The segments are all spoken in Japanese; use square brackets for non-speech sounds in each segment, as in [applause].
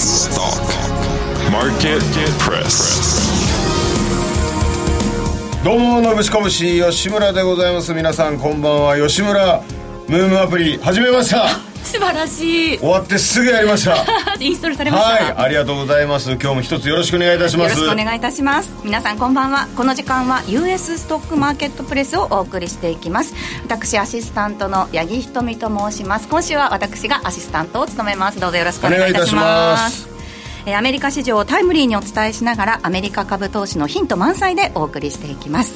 US Stock Market Press. どうものぶしこぶし吉村でございます。皆さんこんばんは。吉村ムームアプリ始めました。素晴らしい。終わってすぐやりました。[laughs] インストールされました。はいありがとうございます。今日も一つよろしくお願いいたします。よろしくお願いいたします。皆さんこんばんは。この時間は US ストックマーケットプレスをお送りしていきます。私アシスタントの八木ひとみと申します。今週は私がアシスタントを務めます。どうぞよろしくお願いいたします。えアメリカ市場をタイムリーにお伝えしながらアメリカ株投資のヒント満載でお送りしていきます。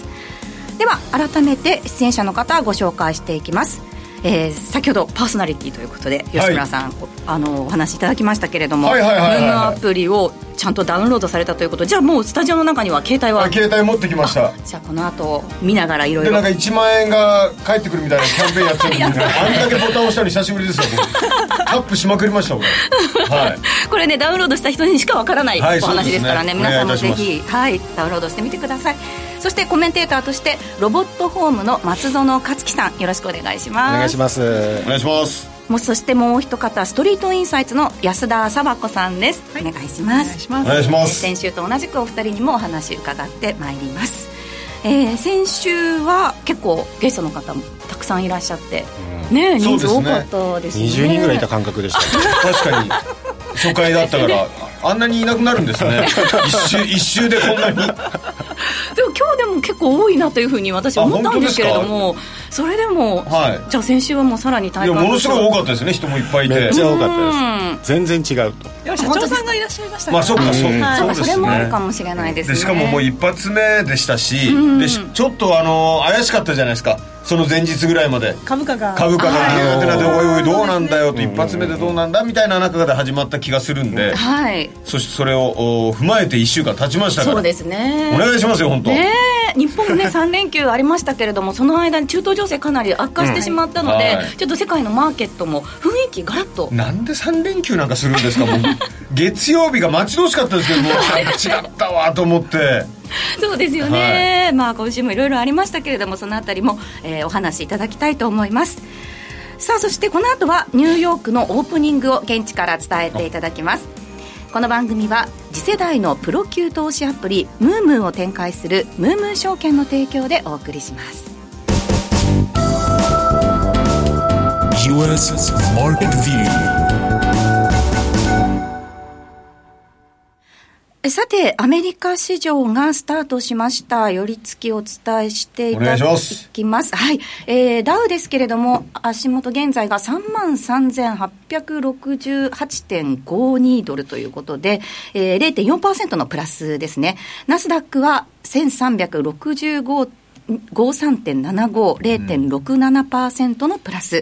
では改めて出演者の方ご紹介していきますえー、先ほどパーソナリティということで吉村さん、はい、あのお話しいただきましたけれども、ムームアプリをちゃんとダウンロードされたということじゃあもうスタジオの中には携帯は？携帯持ってきました。じゃあこの後見ながらいろいろでなんか1万円が返ってくるみたいなキャンペーンやってるんで [laughs] あんだけボタン押したの久しぶりですよタップしまくりましたこれ、はい、[laughs] これねダウンロードした人にしかわからないお話ですからね。はい、ね。皆さんもぜひはいダウンロードしてみてくださいそしてコメンテーターとしてロボットホームの松園克樹さんよろしくお願いします。お願いします。お願いします。もうそしてもう一方ストリートインサイツの安田沙和子さんです、はい、お願いします。お願いします。先週と同じくお二人にもお話伺ってまいります。えー、先週は結構ゲストの方もたくさんいらっしゃって、うん、ね人数多かったですね。20人ぐらいいた感覚でした。確かに初回だったから [laughs] あんなにいなくなるんですね。一周 [laughs] 一周でこんなに。でも今日でも結構多いなというふうに私は思ったんですけれどもそれでも、はい、じゃあ先週はもうさらに大変いやものすごい多かったですね人もいっぱいいて。めっちゃ多かったです。全然違うと。社長さんがいらっしゃいましたまあそうかそう,、そうですね。それもあるかもしれないですね。しかももう一発目でしたし、でちょっとあの怪しかったじゃないですかその前日ぐらいまで。株価が。株価がってなって、おいおいどうなんだよと一発目でどうなんだみたいな中で始まった気がするんで、はい、そしてそれを踏まえて1週間経ちましたから。そうですね。お願いしますよ本当。ね日本ね [laughs] 3連休ありましたけれどもその間に中東情勢かなり悪化してしまったので、うんはい、ちょっと世界のマーケットも雰囲気ガラッと。なんで3連休なんかするんですかもう。[laughs] 月曜日が待ち遠しかったですけどもう違ったわと思って [laughs] そうですよね、はい、まあ今週もいろいろありましたけれどもそのあたりも、えー、お話しいただきたいと思います。さあそしてこの後はニューヨークのオープニングを現地から伝えていただきます。この番組は次世代のプロ級投資アプリムームーを展開するムームー証券の提供でお送りします。US Market View さて、アメリカ市場がスタートしました。寄り付きをお伝えしていただきます。はい。えー、ダウですけれども、足元現在が33,868.52ドルということで、えー、0.4%のプラスですね。ナスダックは1365 53.75、0.67%のプラス。う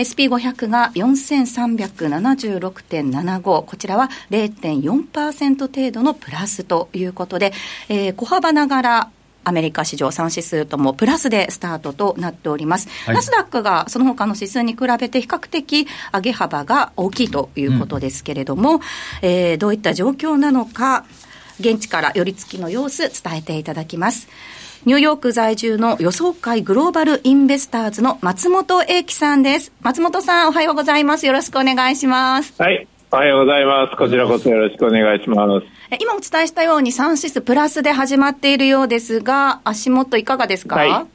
ん、SP500 が4376.75、こちらは0.4%程度のプラスということで、えー、小幅ながらアメリカ市場3指数ともプラスでスタートとなっております。はい、ナスダックがその他の指数に比べて比較的上げ幅が大きいということですけれども、うん、えー、どういった状況なのか、現地から寄り付きの様子伝えていただきます。ニューヨーク在住の予想会グローバルインベスターズの松本英樹さんです。松本さん、おはようございます。よろしくお願いします。はい。おはようございます。こちらこそよろしくお願いします。今お伝えしたように3指数プラスで始まっているようですが、足元いかがですか、はい、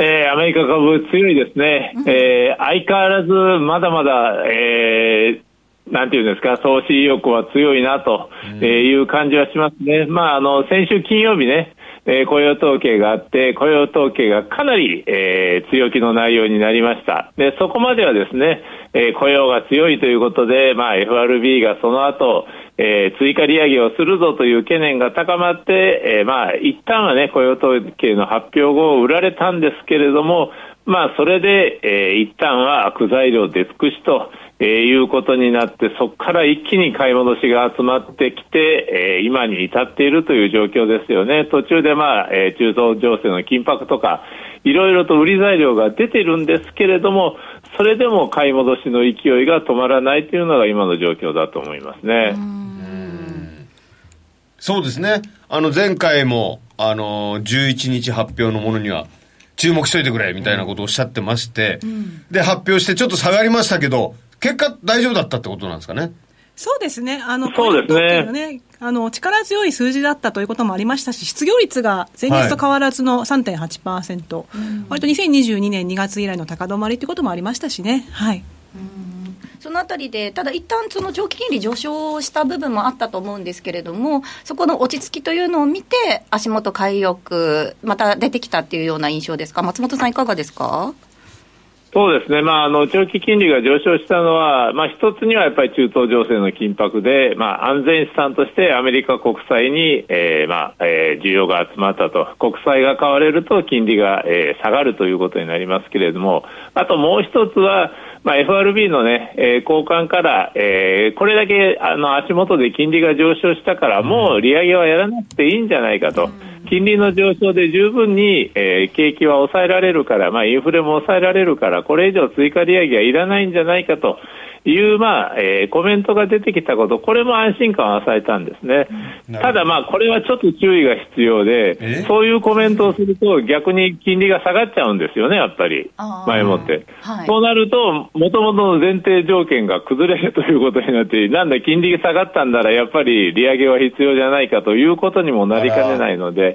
えー、アメリカ株強いですね。うん、えー、相変わらずまだまだ、えー、なんていうんですか、投資意欲は強いなという感じはしますね。まあ、あの、先週金曜日ね、えー、雇用統計があって、雇用統計がかなり、えー、強気の内容になりました。で、そこまではですね、えー、雇用が強いということで、まあ、FRB がその後、えー、追加利上げをするぞという懸念が高まって、えー、まあ、一旦はね、雇用統計の発表後、売られたんですけれども、まあ、それで、えー、一旦は悪材料出尽くしと、えー、いうことになって、そこから一気に買い戻しが集まってきて、えー、今に至っているという状況ですよね。途中でまあ、えー、中東情勢の緊迫とか、いろいろと売り材料が出てるんですけれども、それでも買い戻しの勢いが止まらないというのが今の状況だと思いますね。そうですね。あの、前回も、あの、11日発表のものには、注目しといてくれ、みたいなことをおっしゃってまして、うん、で、発表してちょっと下がりましたけど、結果大丈夫だったってことなんですかね？そうですね、あのそうですね。ねあの力強い数字だったということもありましたし、失業率が前日と変わらずの3.8%、割と2022年2月以来の高止まりということもありましたしね。はい。そのあたりで、ただ一旦その長期金利上昇した部分もあったと思うんですけれども、そこの落ち着きというのを見て、足元買い欲、また出てきたっていうような印象ですか、松本さん、いかがですか？そうですね、まあ、あの長期金利が上昇したのは、まあ、一つにはやっぱり中東情勢の緊迫で、まあ、安全資産としてアメリカ国債に、えーまあえー需要が集まったと、国債が買われると金利が、えー下がるということになりますけれども、あともう一つは、まあ、FRB の、ねえー交換から、えーこれだけあの足元で金利が上昇したから、もう利上げはやらなくていいんじゃないかと。金利の上昇で十分に、えー景気は抑えられるから、まあ、インフレも抑えられるから、これ以上追加利上げはいらないんじゃないかという、まあえーコメントが出てきたこと、これも安心感を与えたんですね。ただ、まあ、これはちょっと注意が必要え？で、そういうコメントをすると、逆に金利が下がっちゃうんですよね、やっぱり。前もって。はい。そうなると、もともとの前提条件が崩れるということになって、なんだ、金利が下がったんなら、やっぱり利上げは必要じゃないかということにもなりかねないので、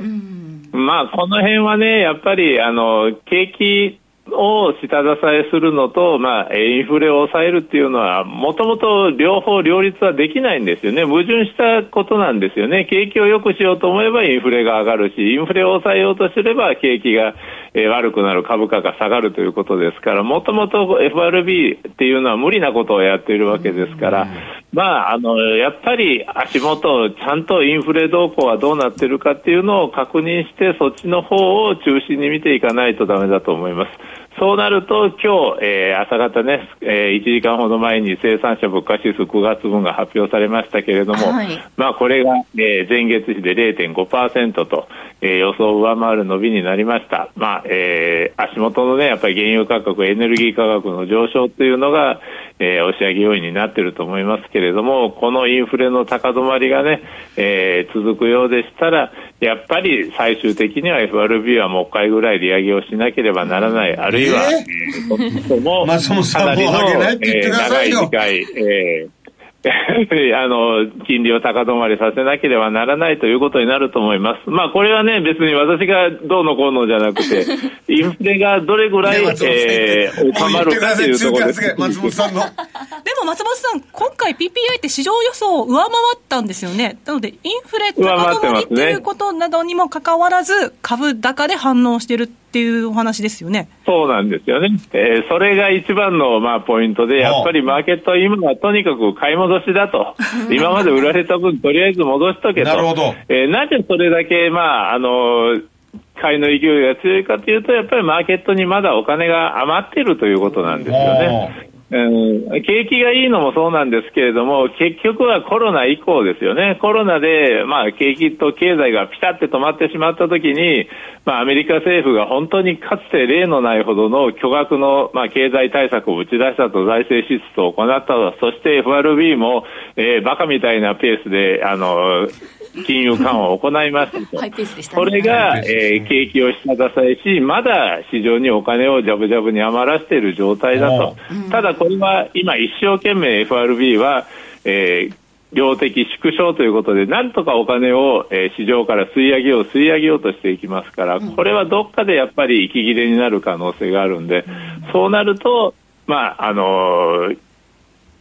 まあ、この辺はね、やっぱり、あの、景気を下支えするのと、まあ、インフレを抑えるっていうのは、もともと両方両立はできないんですよね。矛盾したことなんですよね。景気を良くしようと思えばインフレが上がるし、インフレを抑えようとすれば景気が、えー悪くなる株価が下がるということですから、もともと FRB っていうのは無理なことをやっているわけですから、まあ、あの、やっぱり足元、ちゃんとインフレ動向はどうなってるかっていうのを確認して、そっちの方を中心に見ていかないとダメだと思います。そうなると、今日、えー朝方ね、えー1時間ほど前に生産者物価指数9月分が発表されましたけれども、はいまあ、これが、えー前月比で0.5%と、えー予想を上回る伸びになりました。まあ、えー足元のね、やっぱり原油価格、エネルギー価格の上昇というのが、えー押し上げ要因になっていると思いますけれども、このインフレの高止まりがね、えー続くようでしたら、やっぱり最終的には FRB はもう一回ぐらい利上げをしなければならない、あるいは、えー？えーそもかなりのえー長い時間、えー [laughs] あの、金利を高止まりさせなければならないということになると思います。まあ、これはね、別に私がどうのこうのじゃなくて、[laughs] インフレがどれぐらい、収まるかというと強ころです。気発言、松本さんの。[laughs] でも松本さん、今回 PPI って市場予想を上回ったんですよね。なので、インフレ上回って高止まりっていうことなどにもかかわらず、株高で反応してるっていうお話ですよね。そうなんですよね。えーそれが一番の、まあ、ポイントで、やっぱりマーケットは今はとにかく買い戻しだと。[laughs] 今まで売られた分、とりあえず戻しとけと。なるほどえーなぜそれだけ、まあ、あの買いの勢いが強いかというと、やっぱりマーケットにまだお金が余っているということなんですよね。景気がいいのもそうなんですけれども、結局はコロナ以降ですよね。コロナで、まあ、景気と経済がピタって止まってしまったときに、まあ、アメリカ政府が本当にかつて例のないほどの巨額の、まあ、経済対策を打ち出したと、財政支出を行ったと、そして FRB も、えー、バカみたいなペースで、あの、金融緩和を行いましたと。これが、えー景気を下支えし、まだ市場にお金をジャブジャブに余らせている状態だと。ただこれは今一生懸命 FRB は、えー量的縮小ということで、なんとかお金を、えー市場から吸い上げよう、吸い上げようとしていきますから、これはどっかでやっぱり息切れになる可能性があるんで、そうなると、まあ、あのー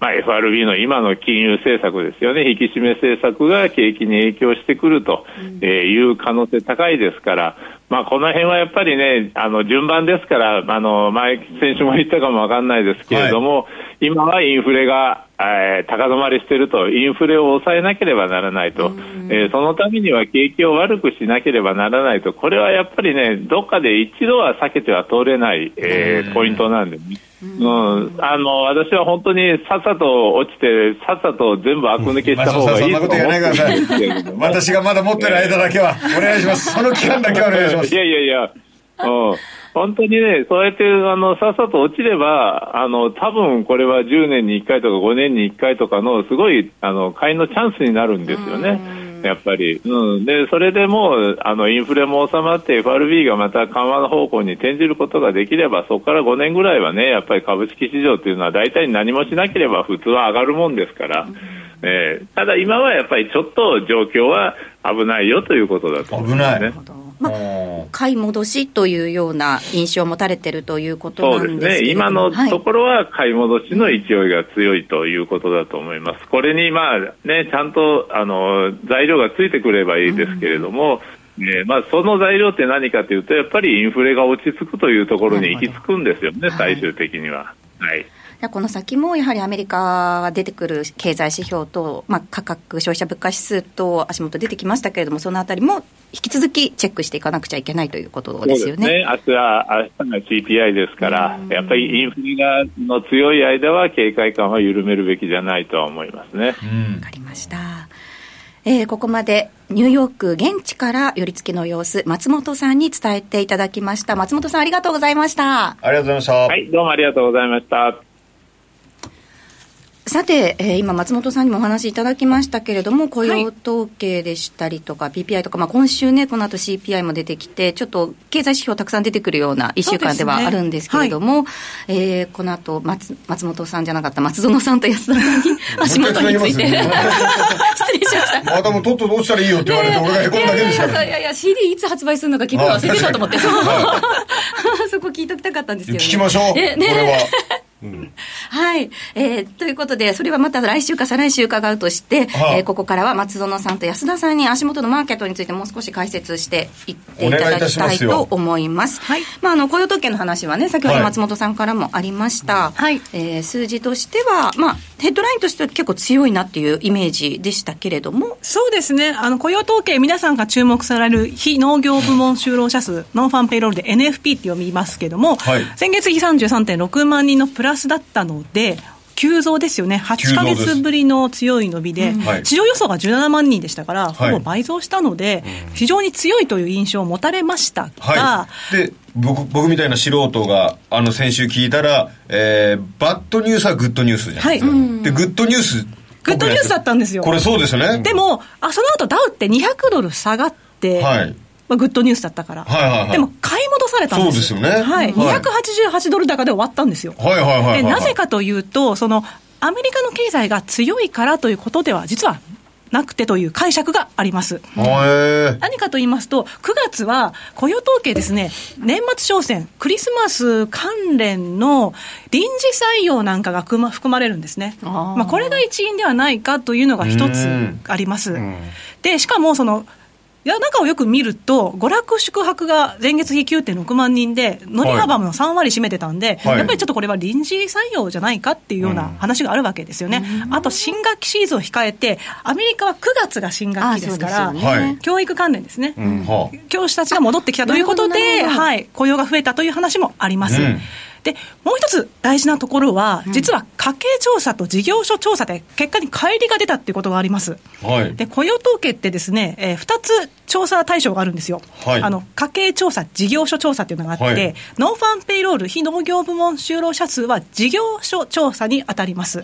まあ、FRB の今の金融政策ですよね、引き締め政策が景気に影響してくるとえーいう可能性高いですから、まあ、この辺はやっぱりね、あの順番ですから、あの前、先週も言ったかもわかんないですけれども、今はインフレが、えー高止まりしていると、インフレを抑えなければならないと、えーそのためには景気を悪くしなければならないと、これはやっぱりね、どっかで一度は避けては通れない、えーポイントなんでね。うん、あの私は本当にさっさと落ちて、さっさと全部悪抜けした方がいいと思ってるんですけれども。[laughs] 私がまだ持ってる間だけは、お願いします。その期間だけはお願いしますい。やいやいや、うん、本当にね、そうやってあのさっさと落ちれば、あの多分これは10年に1回とか5年に1回とかのすごいあの買いのチャンスになるんですよね。やっぱり、うん、でそれでもうあのインフレも収まって FRB がまた緩和の方向に転じることができればそこから5年ぐらいはねやっぱり株式市場というのは大体何もしなければ普通は上がるもんですから、え。ーただ今はやっぱりちょっと状況は危ないよということだと思いますね。まあ、買い戻しというような印象を持たれているということそうですね、なんですけれども。今のはいところは買い戻しの勢いが強いということだと思います、これにまあ、ね、ちゃんとあの材料がついてくればいいですけれども、えーまあ、その材料って何かというと、やっぱりインフレが落ち着くというところに行き着くんですよね、最終的には。はいこの先もやはりアメリカは出てくる経済指標と、まあ、価格、消費者物価指数と足元出てきましたけれども、そのあたりも引き続きチェックしていかなくちゃいけないということですよね。そうですね明日は明日が CPI ですから、やっぱりインフレがの強い間は警戒感は緩めるべきじゃないとは思いますね。わかりました。えーここまでニューヨーク現地から寄り付きの様子、松本さんに伝えていただきました。松本さんありがとうございました。ありがとうございました。はい、どうもありがとうございました。さて、えー今、松本さんにもお話しいただきましたけれども、雇用統計でしたりとか、PPI とか、まあ、今週ね、この後 CPI も出てきて、ちょっと経済指標たくさん出てくるような1週間ではあるんですけれども、えーこの後松松本さんじゃなかった、松園さんと安田さんに [laughs] 足元について、もう一回つなぎます [laughs] 失礼しました。またもうとっとと落ちたらいいよって言われて、俺がへこんだけですから。いやいやいや、CD いつ発売するのか聞くの忘れてたと思って、[laughs] そこ聞いときたかったんですけど、ね、聞きましょう、えね。これは。[laughs] はい、えーということで、それはまた来週か再来週伺うとして、はあ。えーここからは松園さんと安田さんに足元のマーケットについてもう少し解説していっていただきたいします。よと思います。はい。まあ、あの雇用統計の話はね、先ほどはい。松本さんからもありました、はい。えー数字としては、まあ、ヘッドラインとしては結構強いなっていうイメージでしたけれども、そうですね、あの雇用統計、皆さんが注目される非農業部門就労者数、 non-farm payroll で NFP って読みますけども、はい。先月比33.6万人のプラスだったので、急増ですよね、8か月ぶりの強い伸びで、はい。市場予想が17万人でしたから、はい。ほぼ倍増したので、非常に強いという印象を持たれましたが、はい。で、僕、僕みたいな素人が、あの、先週聞いたら、えー、 bad news は good news じゃないですか。はい。で、 good news。グッドニュースだったんですよ。これそうですよね。でも、あその後ダウって200ドル下がって、はいまあ、グッドニュースだったから、はいはいはい。でも買い戻されたんですそうですよね。はい、はい。288ドル高で終わったんですよ。はいはいはいはいはい。でなぜかというと、そのアメリカの経済が強いからということでは、実はなくてという解釈があります。何かと言いますと、9月は雇用統計ですね、年末商戦、クリスマス関連の臨時採用なんかが含ま含まれるんですね。あー。まあ、これが一因ではないかというのが一つあります。で、しかもその、いや中をよく見ると、娯楽宿泊が前月比9.6万人で、乗り幅も3割占めてたんで、はい。やっぱりちょっとこれは臨時採用じゃないかっていうような話があるわけですよね。あと、新学期シーズンを控えて、アメリカは9月が新学期ですから、ね。はい。教育関連ですね。うん。はあ。教師たちが戻ってきたということで、はい、雇用が増えたという話もあります。うんでもう一つ大事なところは、実は家計調査と事業所調査で結果に乖離が出たっていうことがあります。はい。で雇用統計ってですね、えー、2つ調査対象があるんですよ、はいあの家計調査、事業所調査っていうのがあって、はいノンファンペイロール、非農業部門就労者数は事業所調査に当たります。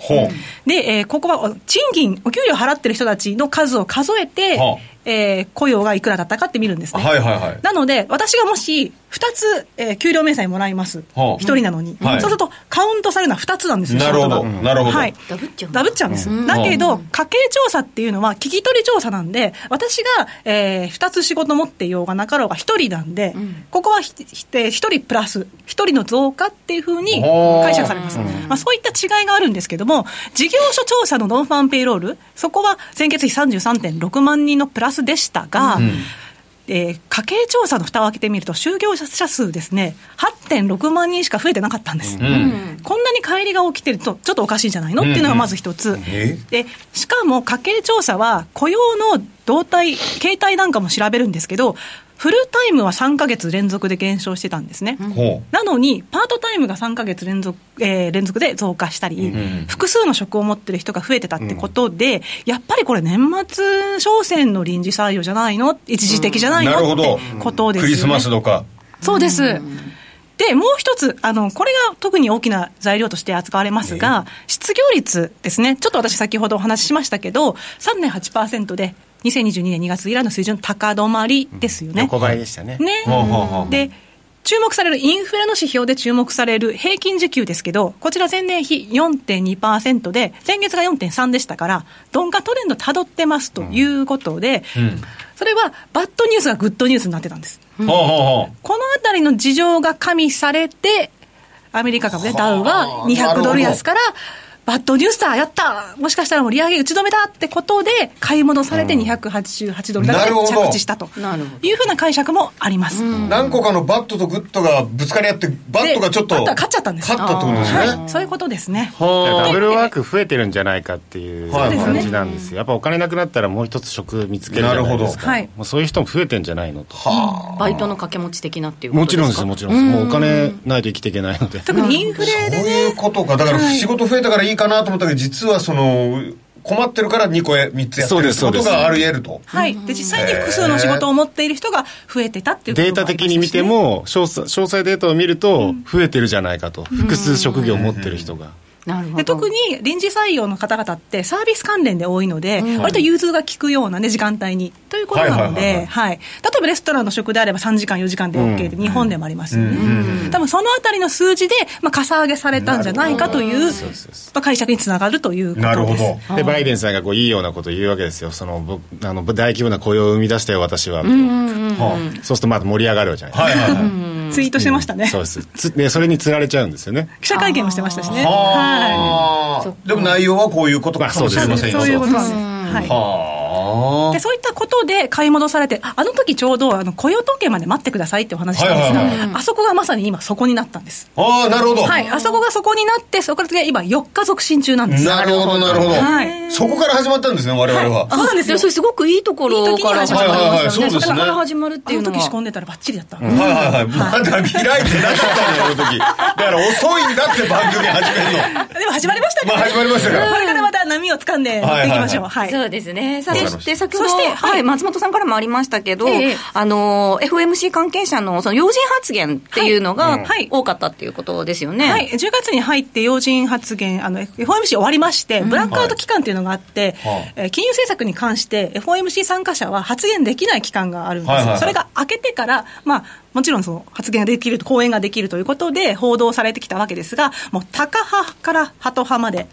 で、えーここは賃金、お給料払ってる人たちの数を数えて、はあえー雇用がいくらだったかって見るんですね。はいはいはい。なので、私がもし2つ、えー給料明細もらいます、はあ。1人なのに、はい。そうするとカウントされるのは2つなんですよ、なるほど。なるほど。はい、ダブっちゃうダブっちゃうんです、うん。だけど、家計調査っていうのは、聞き取り調査なんで、私が、え2つ仕事持っていようがなかろうが1人なんで、ここはひひ1人プラス、1人の増加っていうふうに解釈されます、まあ、そういった違いがあるんですけども、事業所調査のノンファンペイロール、そこは先月比33.6万人のプラスでしたが、えー家計調査の蓋を開けてみると、就業者数ですね、8.6万人しか増えてなかったんです。こんなに乖離が起きてると、ちょっとおかしいんじゃないの？っていうのがまず一つ。え？で、しかも家計調査は、雇用の動態、形態なんかも調べるんですけど、フルタイムは3か月連続で減少してたんですね。ほなのに、パートタイムが3か月連続,、えー連続で増加したり、複数の職を持ってる人が増えてたってことで、やっぱりこれ、年末商戦の臨時採用じゃないの、一時的じゃないの？ってことですよね。クリスマスとか。そうです。で、もう一つ、あの、これが特に大きな材料として扱われますが、失業率ですね。ちょっと私先ほどお話ししましたけど、3.8%で、2022年2月以来の水準高止まりですよね。横ばいでしたね。ね。で、注目されるインフレの指標で注目される平均時給ですけど、こちら前年比4.2%で、前月が4.3でしたから、鈍化トレンド辿ってますということで、それはバッドニュースがグッドニュースになってたんです。このあたりの事情が加味されて、アメリカ株でダウは200ドル安から、bad news だ、やった、もしかしたらもう利上げ打ち止めだってことで、買い戻されて288ドルだけなるほど。着地したとなるほど。いうふうな解釈もあります。何個かの bad と good がぶつかり合って bad がちょっとでバッ勝っちゃったんです。勝ったってことですね。はい、そういうことですね。はダブルワーク増えてるんじゃないかっていうはい感じなんですよ、やっぱお金なくなったらもう一つ職見つけるじゃないですなるほか、ど。はいもうそういう人も増えてんじゃないのと、バイトの掛け持ち的なっていうこもちろんとですもちろんです。もうお金ないと生きていけないので。特にインフレでそうね、いうことか。だから仕事増えたからいいかなと思ったけど実はその困ってるから2個や3つやってそうるってことですそうです。があり得ると。はい、で実際に複数の仕事を持っている人が増えてたっていうことデータ的に見ても詳細詳細データを見ると増えてるじゃないかと、複数職業を持ってる人が、で特に臨時採用の方々ってサービス関連で多いので、割と融通が利くような、ね、時間帯にということなので、はい例えばレストランの食であれば3時間、4時間で OK で、日本でもありますよね、多分そのあたりの数字で、まあ、かさ上げされたんじゃないかという、まあ解釈につながるということです。なるほど。でバイデンさんがこういいようなことを言うわけですよ。その僕あの大規模な雇用を生み出したよ私は、はそうするとまた盛り上がるじゃないですか、はいはいはい。ツイートしてましたね、そうです。つでそれにつられちゃうんですよね。記者会見もしてましたしね。はでも内容はこういうことかもしれませんよ。いそういうことなんです。はい。はでそういったことで買い戻されて、あの時ちょうどあの雇用統計まで待ってくださいってお話したんですが、はいはいあそこがまさに今、そこになったんです。あああなるほど、はい、あそこがそこになって、そこから今、4日続進中なんです。なるほどなるほど、はいそこから始まったんですね我々は、そうなんですよ。それすごくいいところから始まりましたね。いい時に始まりましたねはいはいはいそうですねそこから始まるってあのいうのは。時仕込んでたらばっちりだった。はいはいはいまだ開いてなかったんだよあの時だから遅いんだって番組始めるの [laughs] でも始まりましたね。まあ始まりましたからこれからまた波を掴んで乗っていきましょう。はい。そうですね。さあ、そして先ほど、はい、松本さんからもありましたけど、ええ。あの、FOMC 関係者のその要人発言っていうのが多かったっていうことですよね。はい、10月に入って要人発言、あの FOMC 終わりまして、ブラックアウト期間というのがあって、金融政策に関して FOMC 参加者は発言できない期間があるんですよ、はいはい。はいそれが明けてから、まあ、もちろんその発言ができると、講演ができるということで報道されてきたわけですが、もうタカ派からハト派まで。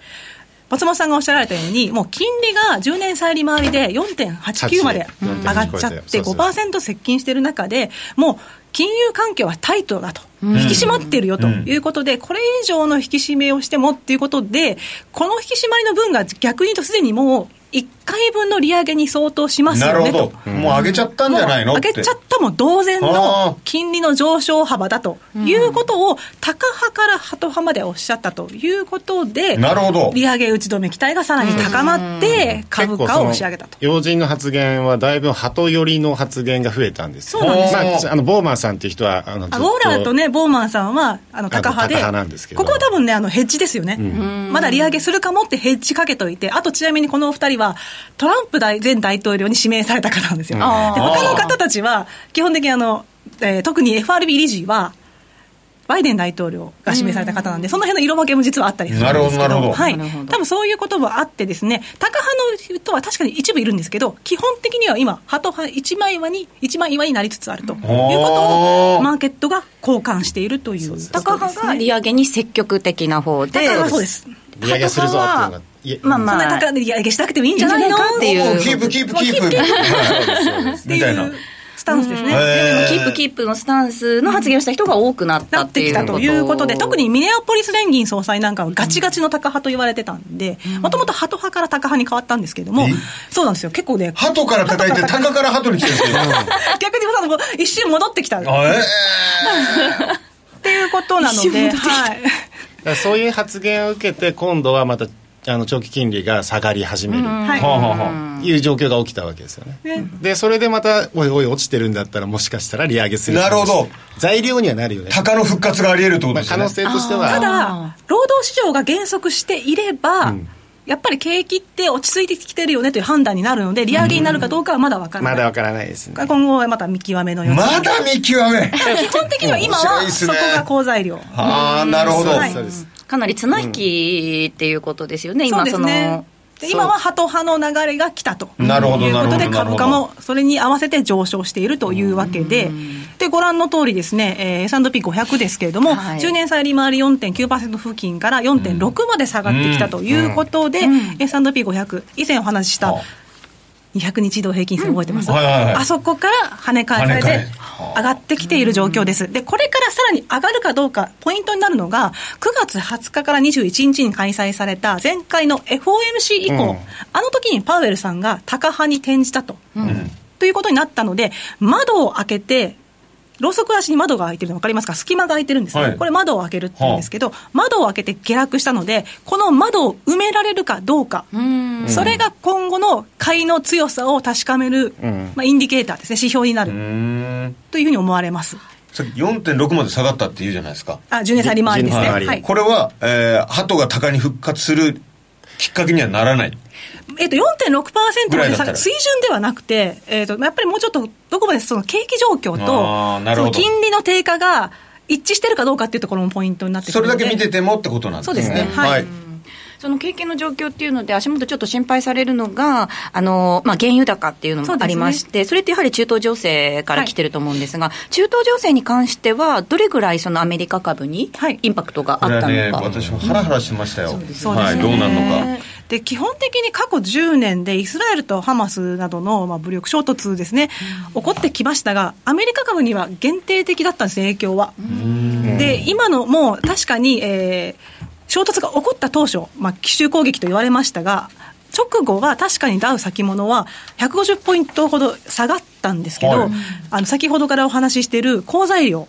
松本さんがおっしゃられたように、もう金利が10年債利回りで4.89までうん上がっちゃって、そうそう5%接近している中で、もう金融環境はタイトだと、引き締まっているよということで、これ以上の引き締めをしてもっていうことで、この引き締まりの分が逆に言うと、すでにもう1回分の利上げに相当しますなるほよねと。ど。もう上げちゃったんじゃないの？上げちゃったも同然の金利の上昇幅だということを、タカ派からハト派までおっしゃったということで、なるほど。利上げ打ち止め期待がさらに高まって、株価を押し上げたと。要人の発言はだいぶ鳩寄りの発言が増えたんですよ。そうなんですよ。まあ、あのボーマンさんっていう人はあのウォーラーとね、ボーマンさんは、あの、タカ派で、タカ派なんですけど。ここは多分ね、あの、ヘッジですよね。まだ利上げするかもってヘッジかけといて、あとちなみにこのお二人は、トランプ大前大統領に指名された方なんですよ。で他の方たちは、基本的にあの、えー特に FRB 理事は、バイデン大統領が指名された方なんで、その辺の色分けも実はあったりするんですけどなるほどはい。なるほど多分そういうこともあってですね、タカ派の人は確かに一部いるんですけど、基本的には今、ハト派一枚岩に、一枚岩になりつつあるということを、マーケットが交換しているというね。高派が利上げに積極的な方で、タカ派はそうです。利上げするぞっていうのがいえまあそんなまあ、高で利上げしなくてもいいんじゃないの？っていう。キープキープキープみたいな。スタンスですね。へー。キープキープのスタンスの発言をした人が多くなったなってきたということで、特にミネアポリス連銀総裁なんかはガチガチのタカ派と言われてたんで、もともとハト派からタカ派に変わったんですけれどもえ、そうなんですよ、結構ね、鳩から叩いて鷹から鳩に来てるんですよ。[laughs] 逆にまさ一瞬戻ってきた。っあえていうことなので、はい。そういう発言を受けて今度はまたあの長期金利が下がり始める。はい。う状況が起きたわけですよね。ね。でそれでまたおいおい落ちてるんだったらもしかしたら利上げするなるほ材料にはなるよね、鷹の復活があり得るってことまあ、ですよね可能性としては。ただ、労働市場が減速していれば、やっぱり景気って落ち着いてきてるよねという判断になるので、利上げになるかどうかはまだ分からない。まだわからないですね。今後はまた見極めのようまだ見極め。基本的には今はいそこが好材料。ああなるほど。はい。そうですかなり綱引きっていうことですよね、今そうでその。すね。で今はハト派の流れが来たと。いうことで、株価もそれに合わせて上昇しているというわけで、で、ご覧の通りですね、えー、S&P500 ですけれども、はい。10年債利回り4.9%付近から4.6まで下がってきたということで、S&P500、以前お話ししたは200日移動平均線覚えてます、はいはいはいあそこから跳ね返されて上がってきている状況です。で、これからさらに上がるかどうか、ポイントになるのが、9月20日から21日に開催された前回の FOMC 以降、うん。あの時にパウエルさんが高派に転じたと。ということになったので、窓を開けて、ろうそく足に窓が開いてるの分かりますか？隙間が開いてるんですね、はい。これ窓を開けるって言うんですけど、窓を開けて下落したので、この窓を埋められるかどうか、それが今後の買いの強さを確かめる、ん。まあ、インディケーターですね、指標になる。というふうに思われます。さっき4.6まで下がったって言うじゃないですか。あ、10年差利回りですね。10年差利回り。はい。これは、えー、鳩が鷹に復活するきっかけにはならないえっと、4.6%まで下が水準ではなくて、えっと、やっぱりもうちょっと、どこまでその景気状況と、その金利の低下が一致してるかどうかっていうところもポイントになってくそれるので。だけ見ててもってことなんですね。そうですね。はいその景気の状況っていうので、足元ちょっと心配されるのが、あの、まあ、原油高っていうのもありまして、そ,、れってやはり中東情勢から来てると思うんですが、中東情勢に関しては、どれぐらいそのアメリカ株にはい。インパクトがあったのか。ね私もハラハラしてましたよ、そうですね。はいどうなるのか。で基本的に過去10年でイスラエルとハマスなどの、まあ、武力衝突ですね、起こってきましたが、アメリカ株には限定的だったんです、影響は。で、今のもう確かに、えー衝突が起こった当初、まあ、奇襲攻撃と言われましたが、直後は確かにダウ先物は150ポイントほど下がったんですけど、はい。あの先ほどからお話ししている好材料、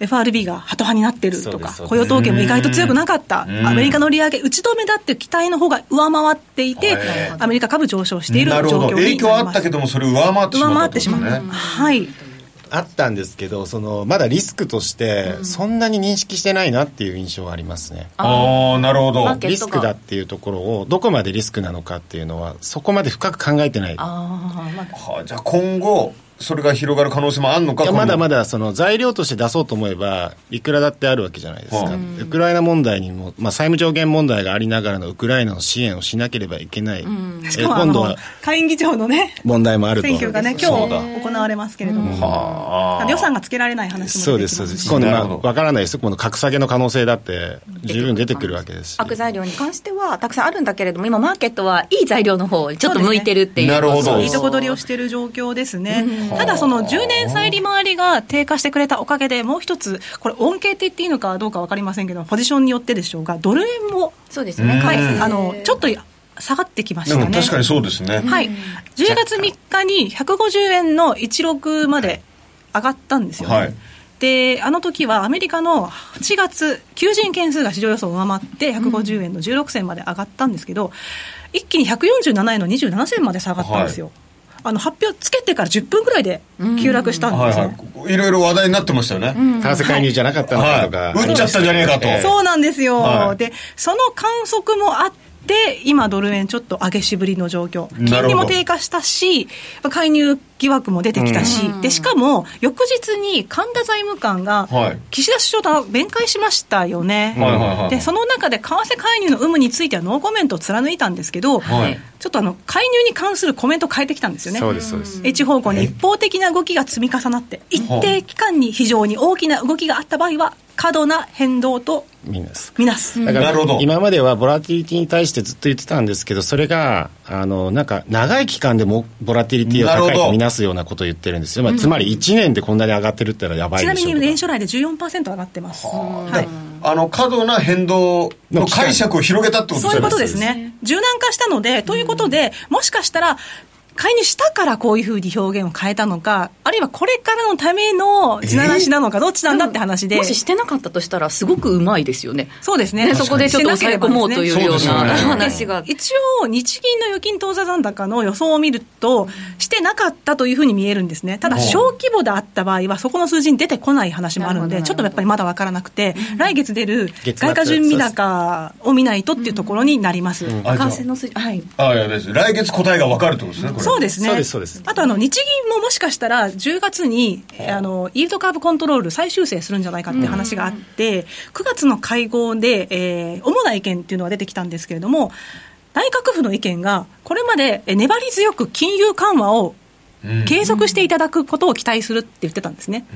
FRB がハト派になってるとか雇用統計も意外と強くなかった、ん。アメリカの利上げ打ち止めだっていう期待の方が上回っていて、はい。アメリカ株上昇している状況になり影響あますったけどもそれ上回ってし上まっ回ったてしまった、はいあったんですけどそのまだリスクとしてそんなに認識してないなっていう印象はありますね、ああなるほど。リスクだっていうところをどこまでリスクなのかっていうのはそこまで深く考えてない。あーまあ。はあじゃあ今後それが広がる可能性もあるのかいやまだまだだその材料として出そうと思えばいくらだってあるわけじゃないですか、うウクライナ問題にも、まあ、債務上限問題がありながらのウクライナの支援をしなければいけない、えしかもあの今度は下院議長のね問題もあると。選挙がね今日行われますけれども、はあ。予算がつけられない話もそう出てきますし。ですそうです。今度ま分からないです今度格下げの可能性だって十分出てくるわけです。し悪材料に関してはたくさんあるんだけれども、今、マーケットはいい材料の方にちょっと向いてるっていう。なるほど。いいとこ取りをしている状況ですね。ただ、その10年債利回りが低下してくれたおかげで、もう一つ、これ、恩恵って言っていいのかどうか分かりませんけど、ポジションによってでしょうが、ドル円も、そうですね、はい海あのちょっと下がってきましたね。確かにそうですね、はい、10月3日に150円の16まで上がったんですよね。はい。であの時はアメリカの8月、求人件数が市場予想を上回って、150円の16銭まで上がったんですけど、一気に147円の27銭まで下がったんですよ。あの発表つけてから10分ぐらいで急落したんはいですよ。はいい。ろいろ話題になってましたよね、為替介入じゃなかったのかとか、はい。打っちゃったんじゃねえかと。ええそうなんですよ、はい。でその観測もあって、今、ドル円ちょっと上げしぶりの状況、金利も低下したし、介入疑惑も出てきたし、でしかも翌日に神田財務官がはい。岸田首相と弁解しましたよね、はいはいはい。でその中で為替介入の有無についてはノーコメントを貫いたんですけど、はい。ちょっとあの介入に関するコメントを変えてきたんですよね。そうですそうです。H 方向に一方的な動きが積み重なって、一定期間に非常に大きな動きがあった場合は、過度な変動とみんなですみなす。だから今まではボラティリティに対してずっと言ってたんですけどそれがあのなんか長い期間でもボラティリティを高いとみなすようなことを言ってるんですよ、まあ、つまり1年でこんなに上がってるってのはやばいちなみにでしょうとか年初来で14%上がってます。はい。あの過度な変動の解釈を広げたってことそういうことでですね。柔軟化したので、ということで、もしかしたら、介入したからこういうふうに表現を変えたのか、あるいはこれからのための地ならしなのか、どっちなんだって話で。もししてなかったとしたら、すごくうまいですよね。そうですね。ねそこでちょっと抑え込もうというような話が。一応、日銀の預金当座残高の予想を見ると、してなかったというふうに見えるんですね。ただ、小規模であった場合は、そこの数字に出てこない話もあるので、ちょっとやっぱりまだ分からなくて、来月出る外貨準備高を見ないとっていうところになります。ああ為替の数字、はい。ああいやです来月答えが分かるってことですねこれそうですね。そうですそうです。あとあの日銀ももしかしたら10月にあのイールドカーブコントロール再修正するんじゃないかっていう話があって、9月の会合で、えー主な意見っていうのが出てきたんですけれども、内閣府の意見がこれまでえ粘り強く金融緩和を継続していただくことを期待するって言ってたんですね、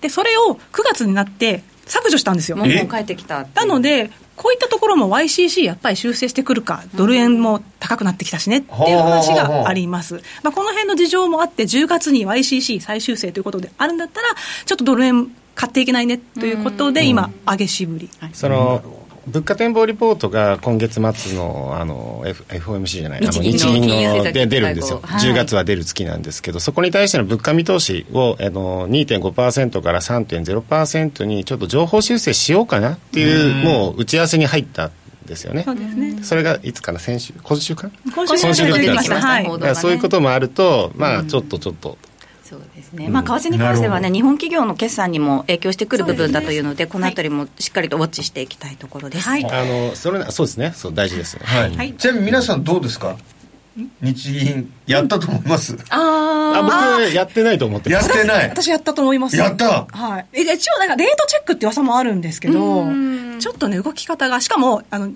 でそれを9月になって削除したんですよ。もう帰ってきたなのでこういったところも YCC やっぱり修正してくるか、ドル円も高くなってきたしねっていう話があります。まあ、この辺の事情もあって、10月に YCC 再修正ということであるんだったら、ちょっとドル円買っていけないねということで、今、上げしぶり。その物価展望リポートが今月末のあの、F、FOMC じゃないあの日銀ので出るんですよ、はい。10月は出る月なんですけどそこに対しての物価見通しをあの2.5%から3.0%にちょっと情報修正しようかなっていうもう打ち合わせに入ったんですよね。そうですね。それがいつかな？先週今週か今週週出てきましたた。はい。そういうこともあるとまあちょっとちょっとそうですね、まあ、為替に関してはね、日本企業の決算にも影響してくる部分だというので、このあたりもしっかりとウォッチしていきたいところです。はい。あのそれそうですね。そう大事ですねはい、はい。ちなみに皆さんどうですか？日銀やったと思います？ああ僕やってないと思ってます。やってない。私やったと思います。やった。はい。え一応なんかレートチェックって噂もあるんですけど、ちょっとね、動き方が、しかも、あの、10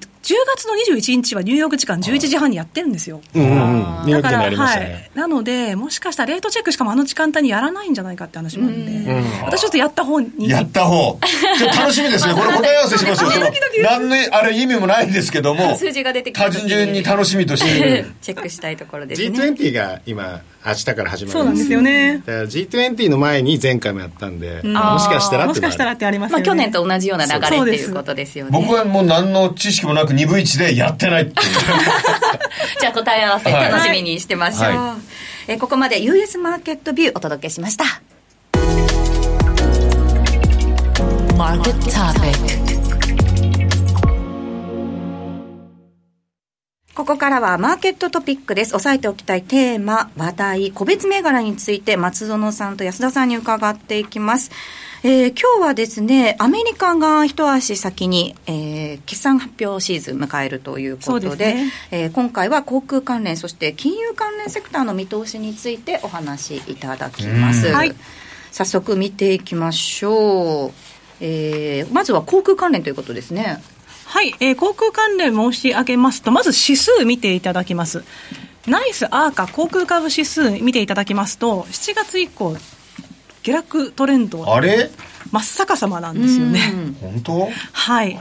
月の21日はニューヨーク時間11時半にやってるんですよ。うんうんうん。ニューヨークにありましたはねい。なので、もしかしたらレートチェックしかもあの時間帯にやらないんじゃないかって話もあるんで、私ちょっとやった方に。やった方。ちょっと楽しみですねこれ答え合わせしますよ [laughs] 何のあれ意味もないんですけども数字が出てきた単純に楽しみとして [laughs] チェックしたいところですね。G20 が今明日から始まるそうなんですよね。だから G20 の前に前回もやったんで、んもしかしたらってもしかしたらってありますまあ。去年と同じような流れっていうことですよね。僕はもう何の知識もなく2分1でやってないっていう [laughs] じゃあ答え合わせはい楽しみにしてましょう。はえーここまで US マーケットビューお届けしました。Market topic. ここからはマーケットトピックです。押さえておきたいテーマ、話題、個別銘柄について松園さんと安田さんに伺っていきます。えー今日はですね、アメリカが一足先に、えー決算発表シーズン迎えるということで、ねえー今回は航空関連、そして金融関連セクターの見通しについてお話しいただきます。うんはい早速見ていきましょう。えーまずは航空関連ということですね。はい、えー航空関連申し上げますと、まず指数見ていただきます。ナイスアーカ航空株指数見ていただきますと、7月以降、下落トレンドあれ？真っ逆さまなんですよね。本当？はい。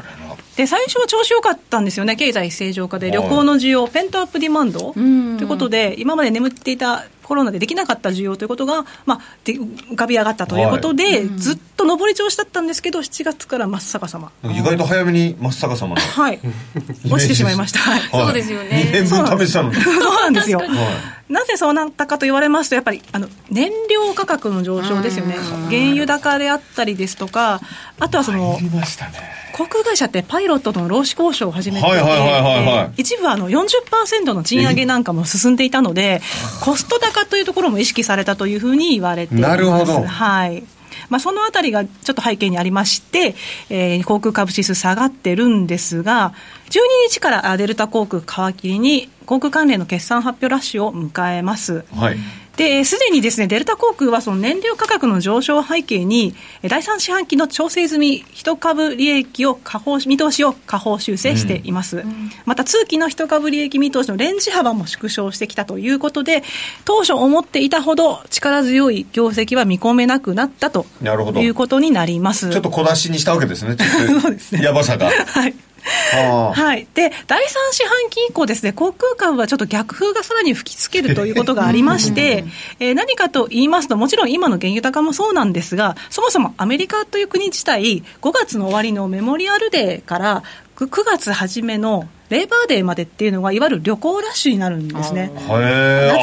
で、最初は調子良かったんですよね。経済正常化で。旅行の需要、ペントアップディマンド。ということで、今まで眠っていたコロナでできなかった需要ということが、まあ、で浮かび上がったということで、ずっと上り調子だったんですけど、7月から真っ逆さま。意外と早めに真っ逆さまな。はい。[laughs] 落ちてしまいました。はい。そうですよね。2年分試したのに。そう。なんですよ。はなぜそうなったかと言われますと、やっぱりあの燃料価格の上昇ですよね、原油高であったりですとか、あとはそのね。航空会社ってパイロットとの労使交渉を始めていて、はい一部はあの40%の賃上げなんかも進んでいたので、コスト高というところも意識されたというふうに言われています。なるほど。はい。まあ、そのあたりがちょっと背景にありまして、えー航空株指数下がってるんですが、12日からあデルタ航空皮切りに航空関連の決算発表ラッシュを迎えます。はいで、すでにですね、デルタ航空はその燃料価格の上昇を背景に、え第3四半期の調整済み一株利益を下方、見通しを下方修正しています。また、通期の一株利益見通しのレンジ幅も縮小してきたということで、当初思っていたほど力強い業績は見込めなくなったということになります。ちょっと小出しにしたわけですねちょっと [laughs] そうですねやばさが [laughs] はい。はい。で、第3四半期以降ですね、航空株はちょっと逆風がさらに吹きつけるということがありまして、えー何かと言いますと、もちろん今の原油高もそうなんですが、そもそもアメリカという国自体、5月の終わりのメモリアルデーから9 9月初めのレーバーデーまでっていうのが、いわゆる旅行ラッシュになるんですね。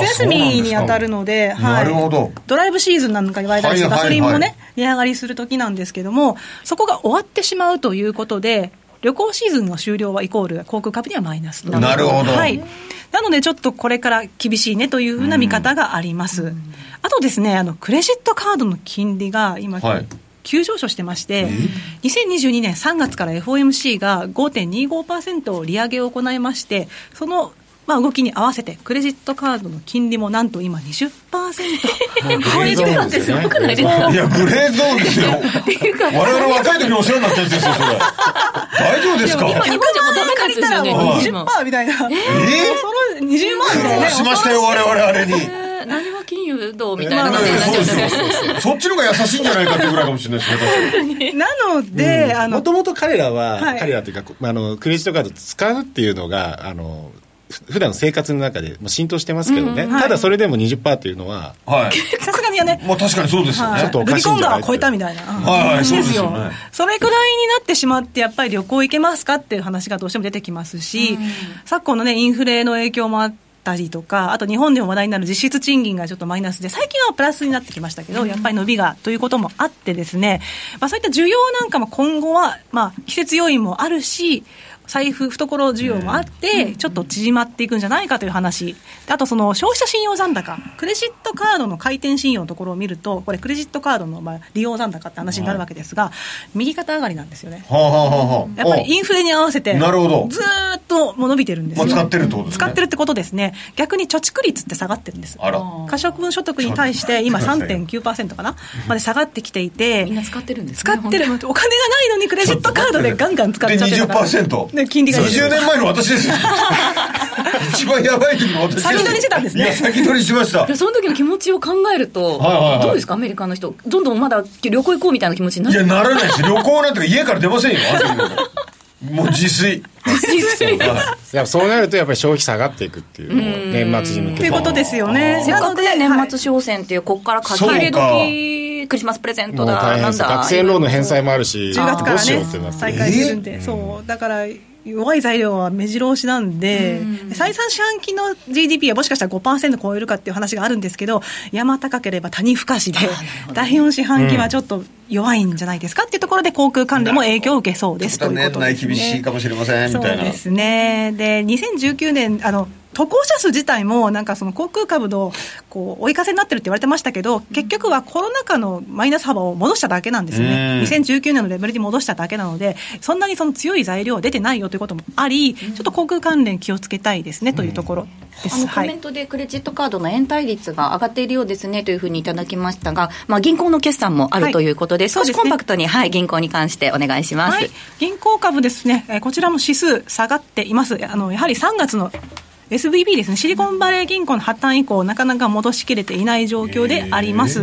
夏休みに当たるので、なるほど。ドライブシーズンなんか言われたりして、はいはいはい。ガソリンもね、値上がりする時なんですけども、そこが終わってしまうということで、旅行シーズンの終了はイコール航空株にはマイナスと。なるほどはい。なので、ちょっとこれから厳しいねというふうな見方があります。あとですね、あの、クレジットカードの金利が今、はい急上昇してまして、2022年3月から FOMC が5.25%利上げを行いまして、そのまあ、動きに合わせて、クレジットカードの金利もなんと今20%超えてるんですよ。くないですかいやグレーゾーンですよ。我々若い時にお世話になったやつですよそれ。大丈夫ですか？日本じゃもうダメなやつですよね。はい。20%みたいな。えその20万。苦だよね労しましたよ我々あれに。えー何も聞金融どうみたいな。感じになっちゃそううですよそっちの方が優しいんじゃないかっていうぐらいかもしれないですねなので、あのもともと彼らは、はい。彼らというかあのクレジットカード使うっていうのがあのふ普段の生活の中でもう浸透してますけどね、はい。ただそれでも20%っていうのははい。[laughs] さすがにはね、まあ確かにそうですよね、はい。ちょっとおかしいんじゃないコン川超えたみたいな、はいはいそうですよね。それくらいになってしまって、やっぱり旅行行けますかっていう話がどうしても出てきますし、昨今の、ね、インフレの影響もあったりとか、あと日本でも話題になる実質賃金がちょっとマイナスで、最近はプラスになってきましたけど、やっぱり伸びがということもあってですね、まあ、そういった需要なんかも今後は、まあ、季節要因もあるし、財布、懐需要もあって、ちょっと縮まっていくんじゃないかという話、であとその消費者信用残高、クレジットカードの回転信用のところを見ると、これ、クレジットカードのまあ利用残高って話になるわけですが、右肩上がりなんですよね。はあはやっぱりインフレに合わせて、なるほど。ずーっともう伸びてるんですよ、まあ使ってるってことですね。使ってるってことですね、逆に貯蓄率って下がってるんです。あら。可処分所得に対して今3.9%かな？まで下がってきていて、みんな使ってるんですね使ってる。のお金がないのにクレジットカードでガンガン使っちゃってるからで20%で金利が20年前の私ですよ。[laughs] 一番やばい時の私先取りしてたんですね。いや先取りしました。いやその時の気持ちを考えると、はいはいはい。どうですか、アメリカの人、どんどんまだ旅行行こうみたいな気持ちにないるやならないです。旅行なんて家から出ませんよ [laughs] も。う自炊。やっぱそうなるとやっぱり消費下がっていくっていう年末に向けて。ということですよね。せっかくね、なので年末商戦っていう、ここから書き入れ時、クリスマスプレゼントだ、なんだ。学生ローンの返済もあるし10月からどうしようねってなって。再開するんで、そう。だから弱い材料は目白押しなんで、再三四半期の GDP はもしかしたら5%超えるかっていう話があるんですけど、山高ければ谷深しで、第4四半期はちょっと弱いんじゃないですかっていうところで、航空関連も影響を受けそうですということです、ね。厳しいかもしれません。みたいな。そうですね。で、2019年、あの、渡航者数自体も、なんかその航空株のこう追い風になってるって言われてましたけど、結局はコロナ禍のマイナス幅を戻しただけなんですよね、2019年のレベルに戻しただけなので、そんなにその強い材料は出てないよということもあり、ちょっと航空関連気をつけたいですねというところです。あのコはいメントでクレジットカードの延滞率が上がっているようですねというふうにいただきましたが、まあ、銀行の決算もあるということで、はい少しコンパクトに、はい、銀行に関してお願いします。はい、銀行株ですね、えーこちらも指数下がっています。あのやはり3月の SVB ですね、シリコンバレー銀行の破綻以降、なかなか戻しきれていない状況であります。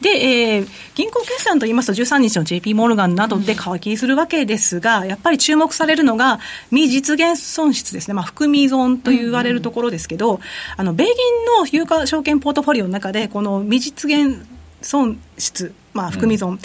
で、えー銀行決算といいますと、13日の JP モルガンなどで乾きするわけですが、やっぱり注目されるのが、未実現損失ですね、まあ、含み損と言われるところですけど、あの米銀の有価証券ポートフォリオの中で、この未実現損失、まあ、含み損、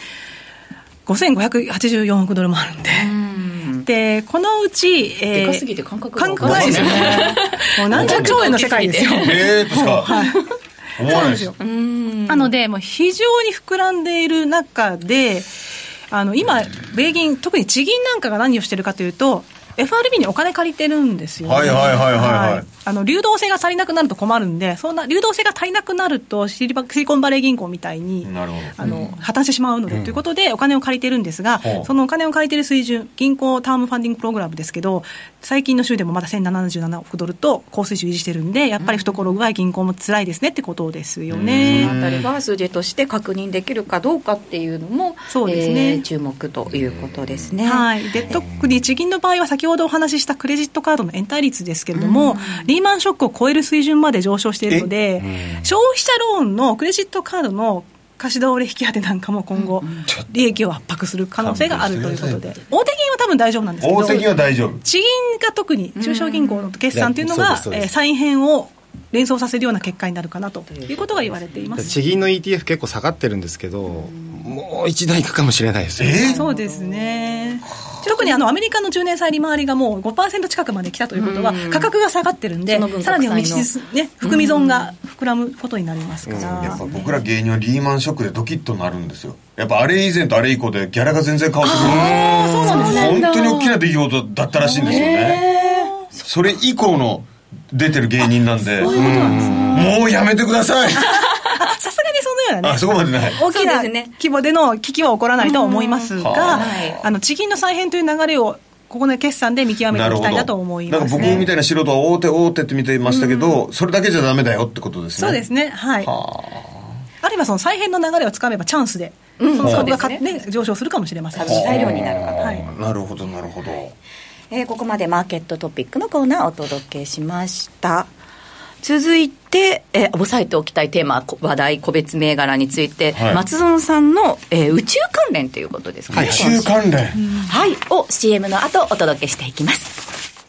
5584億ドルもあるんで。で、このうち、えでかすぎて感覚が感覚ないですよね。もう何十兆円の世界ですよ。ええですか [laughs] 思わないですよ。なので、もう非常に膨らんでいる中で、あの今、米銀、特に地銀なんかが何をしてるかというと、FRB にお金借りてるんですよ、ね、はいはいはいはい。はいあの流動性が足りなくなると困るんで、そんな流動性が足りなくなるとシリバ、シリコンバレー銀行みたいに、なるほど。あの破綻してしまうので、ということで、お金を借りてるんですがほう、そのお金を借りてる水準、銀行タームファンディングプログラムですけど、最近の週でもまだ1077億ドルと高水準維持してるんで、やっぱり懐具合、銀行も辛いですねってことですよね。そのあたりが数字として確認できるかどうかっていうのも、そうですね。えー注目ということですね。はい、で特に地銀の場合は先ほどお話ししたクレジットカードの延滞率ですけれども、リーマンショックを超える水準まで上昇しているので、消費者ローンのクレジットカードの貸し倒れ引き当てなんかも今後、利益を圧迫する可能性があるということで、大手銀は多分大丈夫なんですけど、大手銀は大丈夫。地銀が特に中小銀行の決算というのが、えー再編を連想させるような結果になるかなということが言われています。地銀の ETF 結構下がってるんですけどもう一段いくかもしれないですよえそうですね。特にあのアメリカの10年債利回りがもう5%近くまで来たということは、価格が下がってるんでその分、さらにね、含み損が膨らむことになりますから。やっぱ僕ら芸人はリーマンショックでドキッとなるんですよ。やっぱあれ以前とあれ以降でギャラが全然変わってくる。あそうなんですね。本当に大きな出来事だったらしいんですよね。それ以降の出てる芸人なんで。もうやめてください。あ [laughs] さすがにそのようなねあ。そこまでない。大きなそうですね規模での危機は起こらないとは思います。が、はい。あの地銀の再編という流れをここの決算で見極めていきたいなと思います、ね。なんか僕みたいな素人は大手大手って見てましたけど、それだけじゃダメだよってことですね。そうですね。はい。あ。るいはその再編の流れをつかめばチャンスで、その株がかそうですね。上昇するかもしれません。し。材料になるかと。はい。なるほどなるほどえーここまでマーケットトピックのコーナーをお届けしました続いて、えー押さえておきたいテーマ、こ話題、個別銘柄について、はい松園さんの、えー宇宙関連ということですかね。宇宙関連はい、を CM の後お届けしていきます。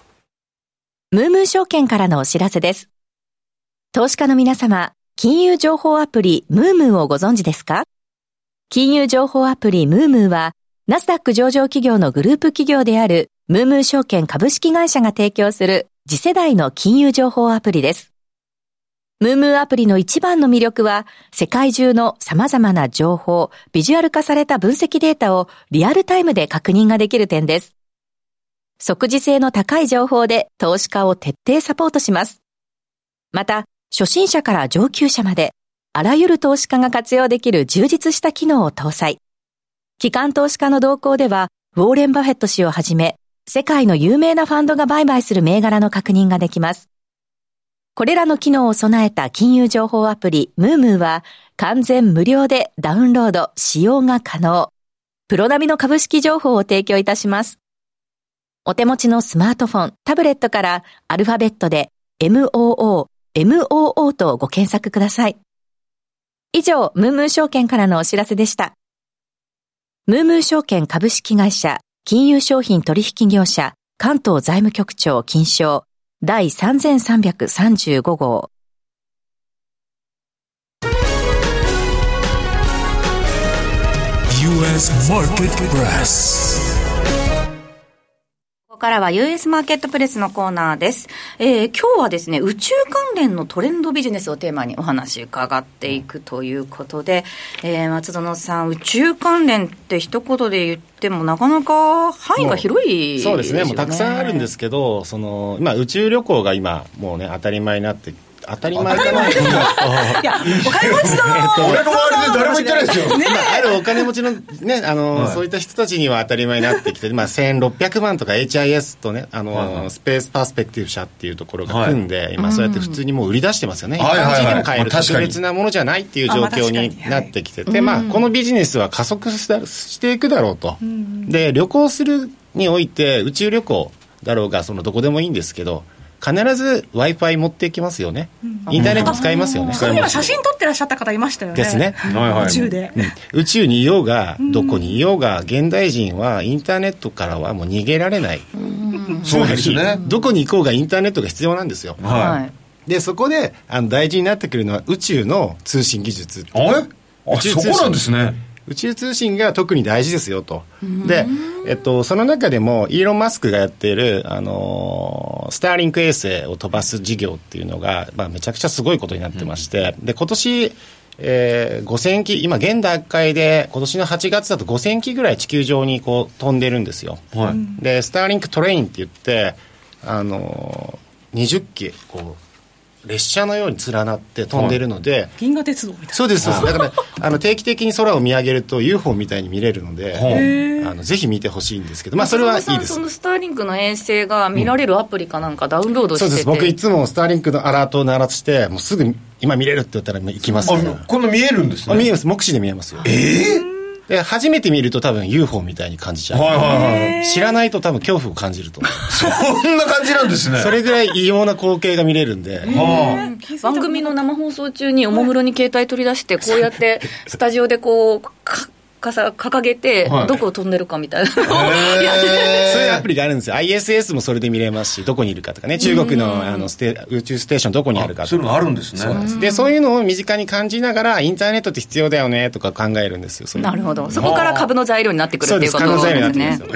ムームー証券からのお知らせです。投資家の皆様、金融情報アプリムームーをご存知ですか？金融情報アプリムームーは、ナスダック上場企業のグループ企業であるムームー証券株式会社が提供する次世代の金融情報アプリです。ムームーアプリの一番の魅力は、世界中の様々な情報、ビジュアル化された分析データをリアルタイムで確認ができる点です。即時性の高い情報で投資家を徹底サポートします。また、初心者から上級者まで、あらゆる投資家が活用できる充実した機能を搭載。機関投資家の動向では、ウォーレン・バフェット氏をはじめ、世界の有名なファンドが売買する銘柄の確認ができます。これらの機能を備えた金融情報アプリ、ムームーは、完全無料でダウンロード、使用が可能。プロ並みの株式情報を提供いたします。お手持ちのスマートフォン、タブレットからアルファベットで MOO、MOO とご検索ください。以上、ムームー証券からのお知らせでした。ムームー証券株式会社、金融商品取引業者、関東財務局長金賞、第3335号。からは US マーケットプレスのコーナーです。えー今日はですね、宇宙関連のトレンドビジネスをテーマにお話伺っていくということで、えー松園さん、宇宙関連って一言で言ってもなかなか範囲が広いそうですねもうたくさんあるんですけどその今宇宙旅行が今もうね当たり前になって当たり前かな。いや、[laughs] お金持ちの、俺の周りで誰も言ってないですよまあ、あるお金持ちのね、あの、そういった人たちには当たり前になってきて、まあ、1600万とか HIS とね、あの、スペースパースペクティブ社っていうところが組んで、今そうやって普通にもう売り出してますよね。一はいはいはい。般人でも買えるまあ確かに特別なものじゃないっていう状況にになってきてて、まあ、このビジネスは加速していくだろうと。で、旅行するにおいて、宇宙旅行だろうが、そのどこでもいいんですけど、必ず Wi-Fi 持っていきますよね。インターネット使いますよね。そう。いえば写真撮ってらっしゃった方いましたよね。ですね。はいはい。宇宙で。宇宙にいようがどこにいようが現代人はインターネットからはもう逃げられない。そうですね。どこに行こうがインターネットが必要なんですよ。はでそこであの大事になってくるのは宇宙の通信技術。あれ？あ宇宙通信。そこなんですね宇宙通信が特に大事ですよと。で、えっと、その中でもイーロン・マスクがやっている、あのースターリンク衛星を飛ばす事業っていうのが、まあ、めちゃくちゃすごいことになってまして、で今年えー5000機今現段階で今年の8月だと5000機ぐらい地球上にこう飛んでるんですよ、はい。でスターリンクトレインって言ってあのー20機こう列車のように連なって飛んでるので、銀河鉄道みたいな。そうです。そうですだからあの定期的に空を見上げると UFO みたいに見れるので、あのぜひ見てほしいんですけどまあそれはいいです。そのスターリンクの衛星が見られるアプリかなんかダウンロードしてて、そうです。僕いつもスターリンクのアラートを鳴らしてもうすぐ今見れるって言ったら行きますからあこんな見えるんですね。あ見えます。目視で見えますよ。ええで初めて見ると多分 UFO みたいに感じちゃう、はいはいはい。知らないと多分恐怖を感じると思う。そんな感じなんですね。それぐらい異様な光景が見れるんで、は番組の生放送中におもむろに携帯取り出してこうやってスタジオでこうかかさ掲げてはい。どこを飛んでるかみたいな。のをあやっててそういうアプリがあるんですよ。ISS もそれで見れますしどこにいるかとかね。中国のあのステ宇宙ステーションどこにあるかとか。そういうのがあるんですね。そうなんです。でそういうのを身近に感じながらインターネットって必要だよねとか考えるんですよ。なるほど。そこから株の材料になってくるっていうことです。ねですよ、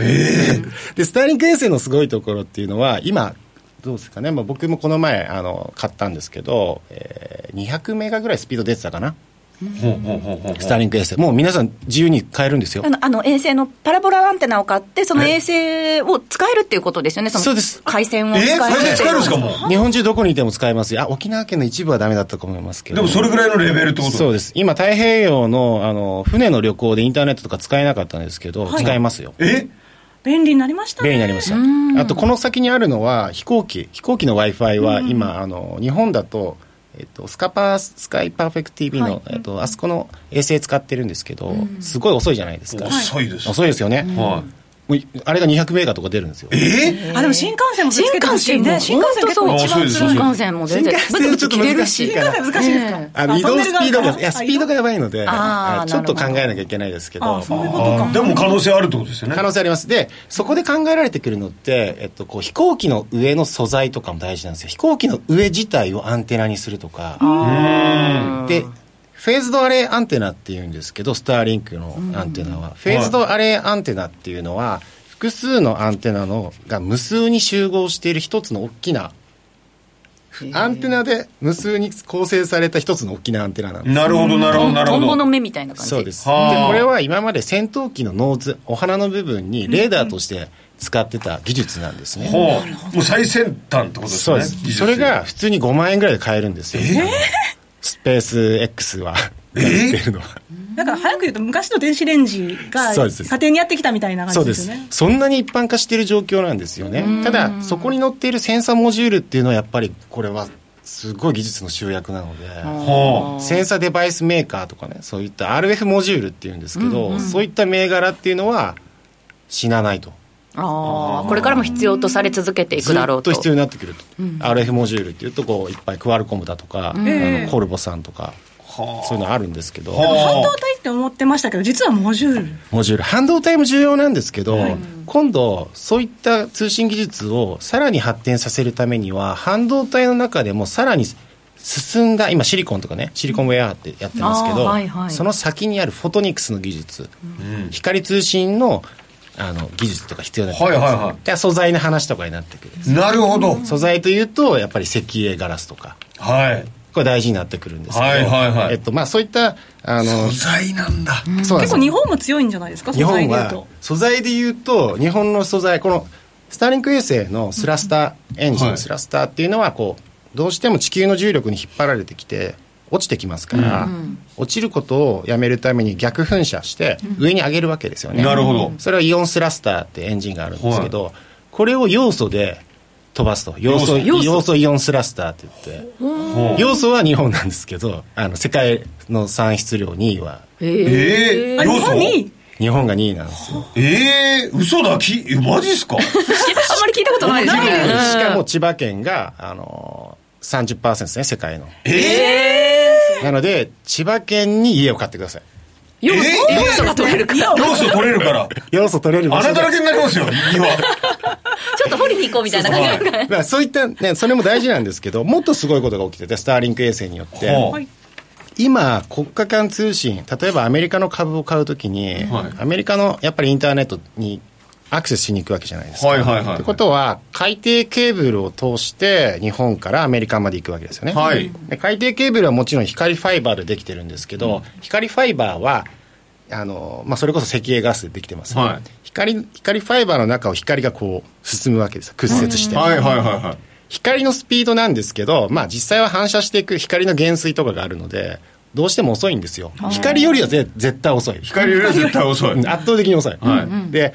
でスターリンク衛星のすごいところっていうのは今どうですかね、まあ、僕もこの前あの買ったんですけど、えー200メガぐらいスピード出てたかなスターリンク衛星もう皆さん自由に買えるんですよ。あのあの衛星のパラボラアンテナを買ってその衛星を使えるっていうことですよね。のそうです。回線を使えるえー回線使えるんですかもう？日本中どこにいても使えます。よあ沖縄県の一部はダメだったと思いますけど。でもそれぐらいのレベルってこと？そうです。今太平洋のあの船の旅行でインターネットとか使えなかったんですけど、使えますよ。え？便利になりましたね。便利になりました。あとこの先にあるのは飛行機。飛行機の w i f i は今、あの日本だと、えっと、スカパースカイパーフェクト TV の、えっと、あそこの衛星使ってるんですけど、すごい遅いじゃないですか、遅いです。遅いですよね、はもうあれが200メガとか出るんですよ。えあでも新幹線も新けてほ幹線もしいね新幹線結構あ本当そうそうです。新幹線も全然新幹線はちょっと難し新幹線難しいですか、えあの移動スピードがいやスピードがやばいのであーあちょっと考えなきゃいけないですけど。でも可能性あるってことですよね。可能性あります。でそこで考えられてくるのって、えっと、こう飛行機の上の素材とかも大事なんですよ。飛行機の上自体をアンテナにするとか。でフェーズドアレイアンテナっていうんですけどスターリンクのアンテナは、フェーズドアレイアンテナっていうのは複数のアンテナのが無数に集合している一つの大きなアンテナで無数に構成された一つの大きなアンテナなんです。なるほどなるほどなるほど。トンボの目みたいな感じ。そうです。ではあ。これは今まで戦闘機の nose お鼻の部分にレーダーとして使ってた技術なんですね、ほう。もう最先端ってことですそうでよねす。それが普通に5万円ぐらいで買えるんですよ、スペース X はやってるのはだから早く言うと昔の電子レンジが家庭にやってきたみたいなそうですよねそんなに一般化している状況なんですよねただそこに載っているセンサーモジュールっていうのはやっぱりこれはすごい技術の集約なのでセンサーデバイスメーカーとかねそういった RF モジュールっていうんですけど、そういった銘柄っていうのは死なないとああこれからも必要とされ続けていくずだろうと。っと必要になってくると、RF モジュールっていうとこういっぱいクアルコムだとか、あのコルボさんとか、そういうのあるんですけど、は半導体って思ってましたけど実はモジュール。モジュール。半導体も重要なんですけど、今度そういった通信技術をさらに発展させるためには半導体の中でもさらに進んだ今シリコンとかねシリコンウェアってやってますけど、はいはい。その先にあるフォトニクスの技術、光通信のあの技術とか必要になってくるんですよはいはい。はいで素材の話とかになってくるなるほど。素材というとやっぱり石英ガラスとか。はい。これ大事になってくるんですけど、はいはいはい。えっとまあ、そういったあの素材なんだ。そうなんです結構日本も強いんじゃないですか？素日本は材でいうと。素材で言うと日本の素材このスターリンク衛星のスラスターエンジン、はい。スラスターっていうのはこうどうしても地球の重力に引っ張られてきて落ちてきますから、落ちることをやめるために逆噴射して上に上げるわけですよね、なるほど。それはイオンスラスターってエンジンがあるんですけど、これを要素で飛ばすと。要素要素。要素。イオンスラスターって言って。要素は日本なんですけどあの世界の産出量2位は。ええあ日要素日本が2位なんですよ。ええ嘘だ。きえマジっすか？[laughs] あんまり聞いたことないですね。しかも千葉県が、あのー、30%ですね、世界の。なので、千葉県に家を買ってください。要素えー。要素が取れるから。ちょ要素取れるから。要素取れる穴だらけになりますよ岩 [laughs] っと掘りに行こうみたいな感じ。がまあ、そういった、ね、それも大事なんですけど、もっとすごいことが起きてて、スターリンク衛星によって、今、国家間通信、例えばアメリカの株を買うときに、はい。アメリカのやっぱりインターネットにアクセスしに行くわけじゃないですか。はいはいはいってことは、海底ケーブルを通して、日本からアメリカまで行くわけですよね。はい。で海底ケーブルはもちろん光ファイバーでできてるんですけど、光ファイバーはあの、まあ、それこそ石英ガスでできてます、はい。光光ファイバーの中を光がこう進むわけです。屈折して、はいはいはいはい。光のスピードなんですけど、まあ、実際は反射していく光の減衰とかがあるのでどうしても遅いんですよ。光よりはぜ絶対遅い。光よりは絶対遅い。う [laughs] ん圧倒的に遅い、はい。で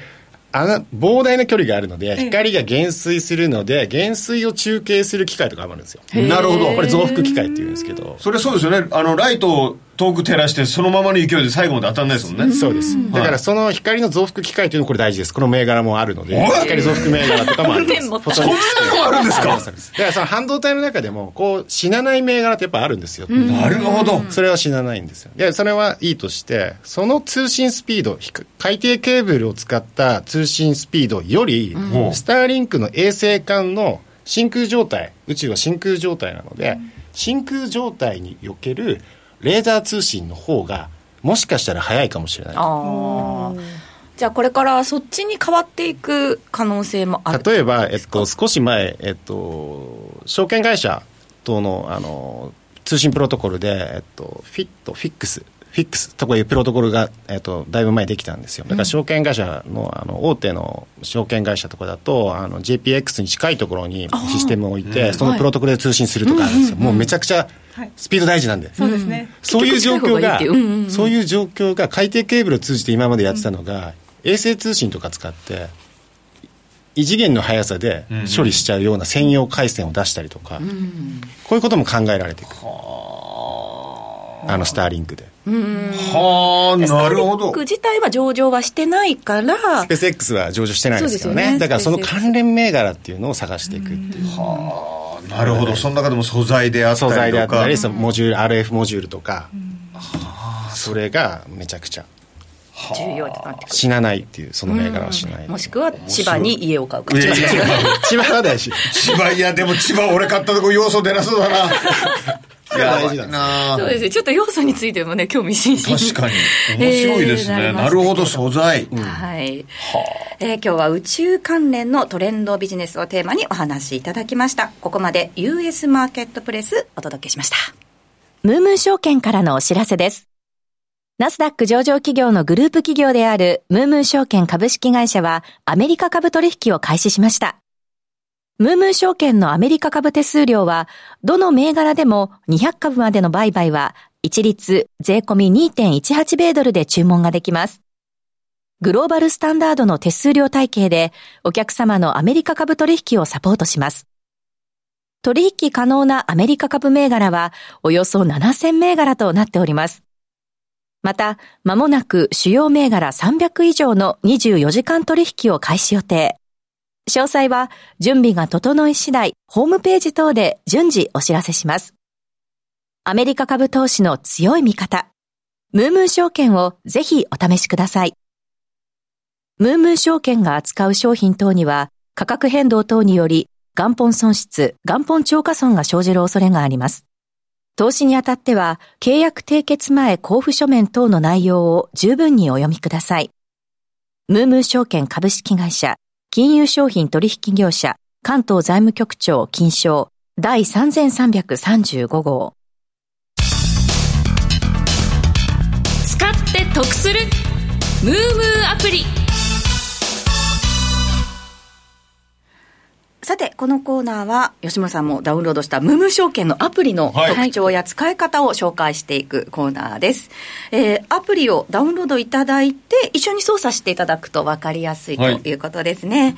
あの膨大な距離があるので光が減衰するので減衰を中継する機械とかもあるんですよ。なるほど。これ増幅機械っていうんですけど。それそうですよね。あのライトを遠く照らしてそのままの勢いで最後まで当たんないですもんね。そうです。だからその光の増幅機械というのはこれ大事です。この銘柄もあるので、光増幅銘柄とかもあるんです。[laughs] そんなのもあるんですか？だからその半導体の中でも、こう、死なない銘柄ってやっぱあるんですよ。なるほど。それは死なないんですよ。で、それはいいとして、その通信スピード、海底ケーブルを使った通信スピードより、うん。スターリンクの衛星間の真空状態、宇宙は真空状態なので、真空状態におけるレーザー通信の方が、もしかしたら早いかもしれない。ああじゃあこれからそっちに変わっていく可能性もある。例えば、えっと、少し前、えっと、証券会社とのあの通信プロトコルで、えっと、フィット、フィックス、フィックスとかいうプロトコルが、えっと、だいぶ前できたんですよ。だから証券会社のあの大手の証券会社とかだと、あの JPX に近いところにシステムを置いて、そのプロトコルで通信するとかあるんですよ。もうめちゃくちゃスピード大事なんで。そうですね、そういう状況がそういう状況が海底ケーブルを通じて今までやってたのが、衛星通信とか使って、異次元の速さで処理しちゃうような専用回線を出したりとか、こういうことも考えられていく。あのスターリンクで。はあなるほど。スターリンク自体は上場はしてないから。スペース X は上場してないですけどねね。だからその関連銘柄っていうのを探していくっていう。なるほど。その中でも素材であったりとか。素材であったりそのモジュール RF モジュールとか。それがめちゃくちゃ。重要になってく死なないっていうその銘柄は死なないるもしくは千葉に家を買うか。千葉は大事。千葉いやでも千葉俺買ったとこ要素出なそうだな大事な。んですなそうですね。ちょっと要素についてもね興味津々。確かに。[laughs] 面白いですね、えーなるほど素材、はい、えー今日は宇宙関連のトレンドビジネスをテーマにお話しいただきました。ここまで US マーケットプレスお届けしました。ムームー証券からのお知らせです。ナスダック上場企業のグループ企業であるムームー証券株式会社はアメリカ株取引を開始しました。ムームー証券のアメリカ株手数料は、どの銘柄でも200株までの売買は一律税込み2.18米ドルで注文ができます。グローバルスタンダードの手数料体系でお客様のアメリカ株取引をサポートします。取引可能なアメリカ株銘柄はおよそ7000銘柄となっております。また、間もなく主要銘柄300以上の24時間取引を開始予定。詳細は準備が整い次第、ホームページ等で順次お知らせします。アメリカ株投資の強い味方。ムームー証券をぜひお試しください。ムームー証券が扱う商品等には価格変動等により元本損失、元本超過損が生じる恐れがあります。投資にあたっては、契約締結前交付書面等の内容を十分にお読みください。ムームー証券株式会社、金融商品取引業者、関東財務局長金賞第3335号。使って得するムームーアプリさて、このコーナーは、吉村さんもダウンロードしたムームー証券のアプリのはい特徴や使い方を紹介していくコーナーです。えーアプリをダウンロードいただいて、一緒に操作していただくと分かりやすいとはいいうことですね。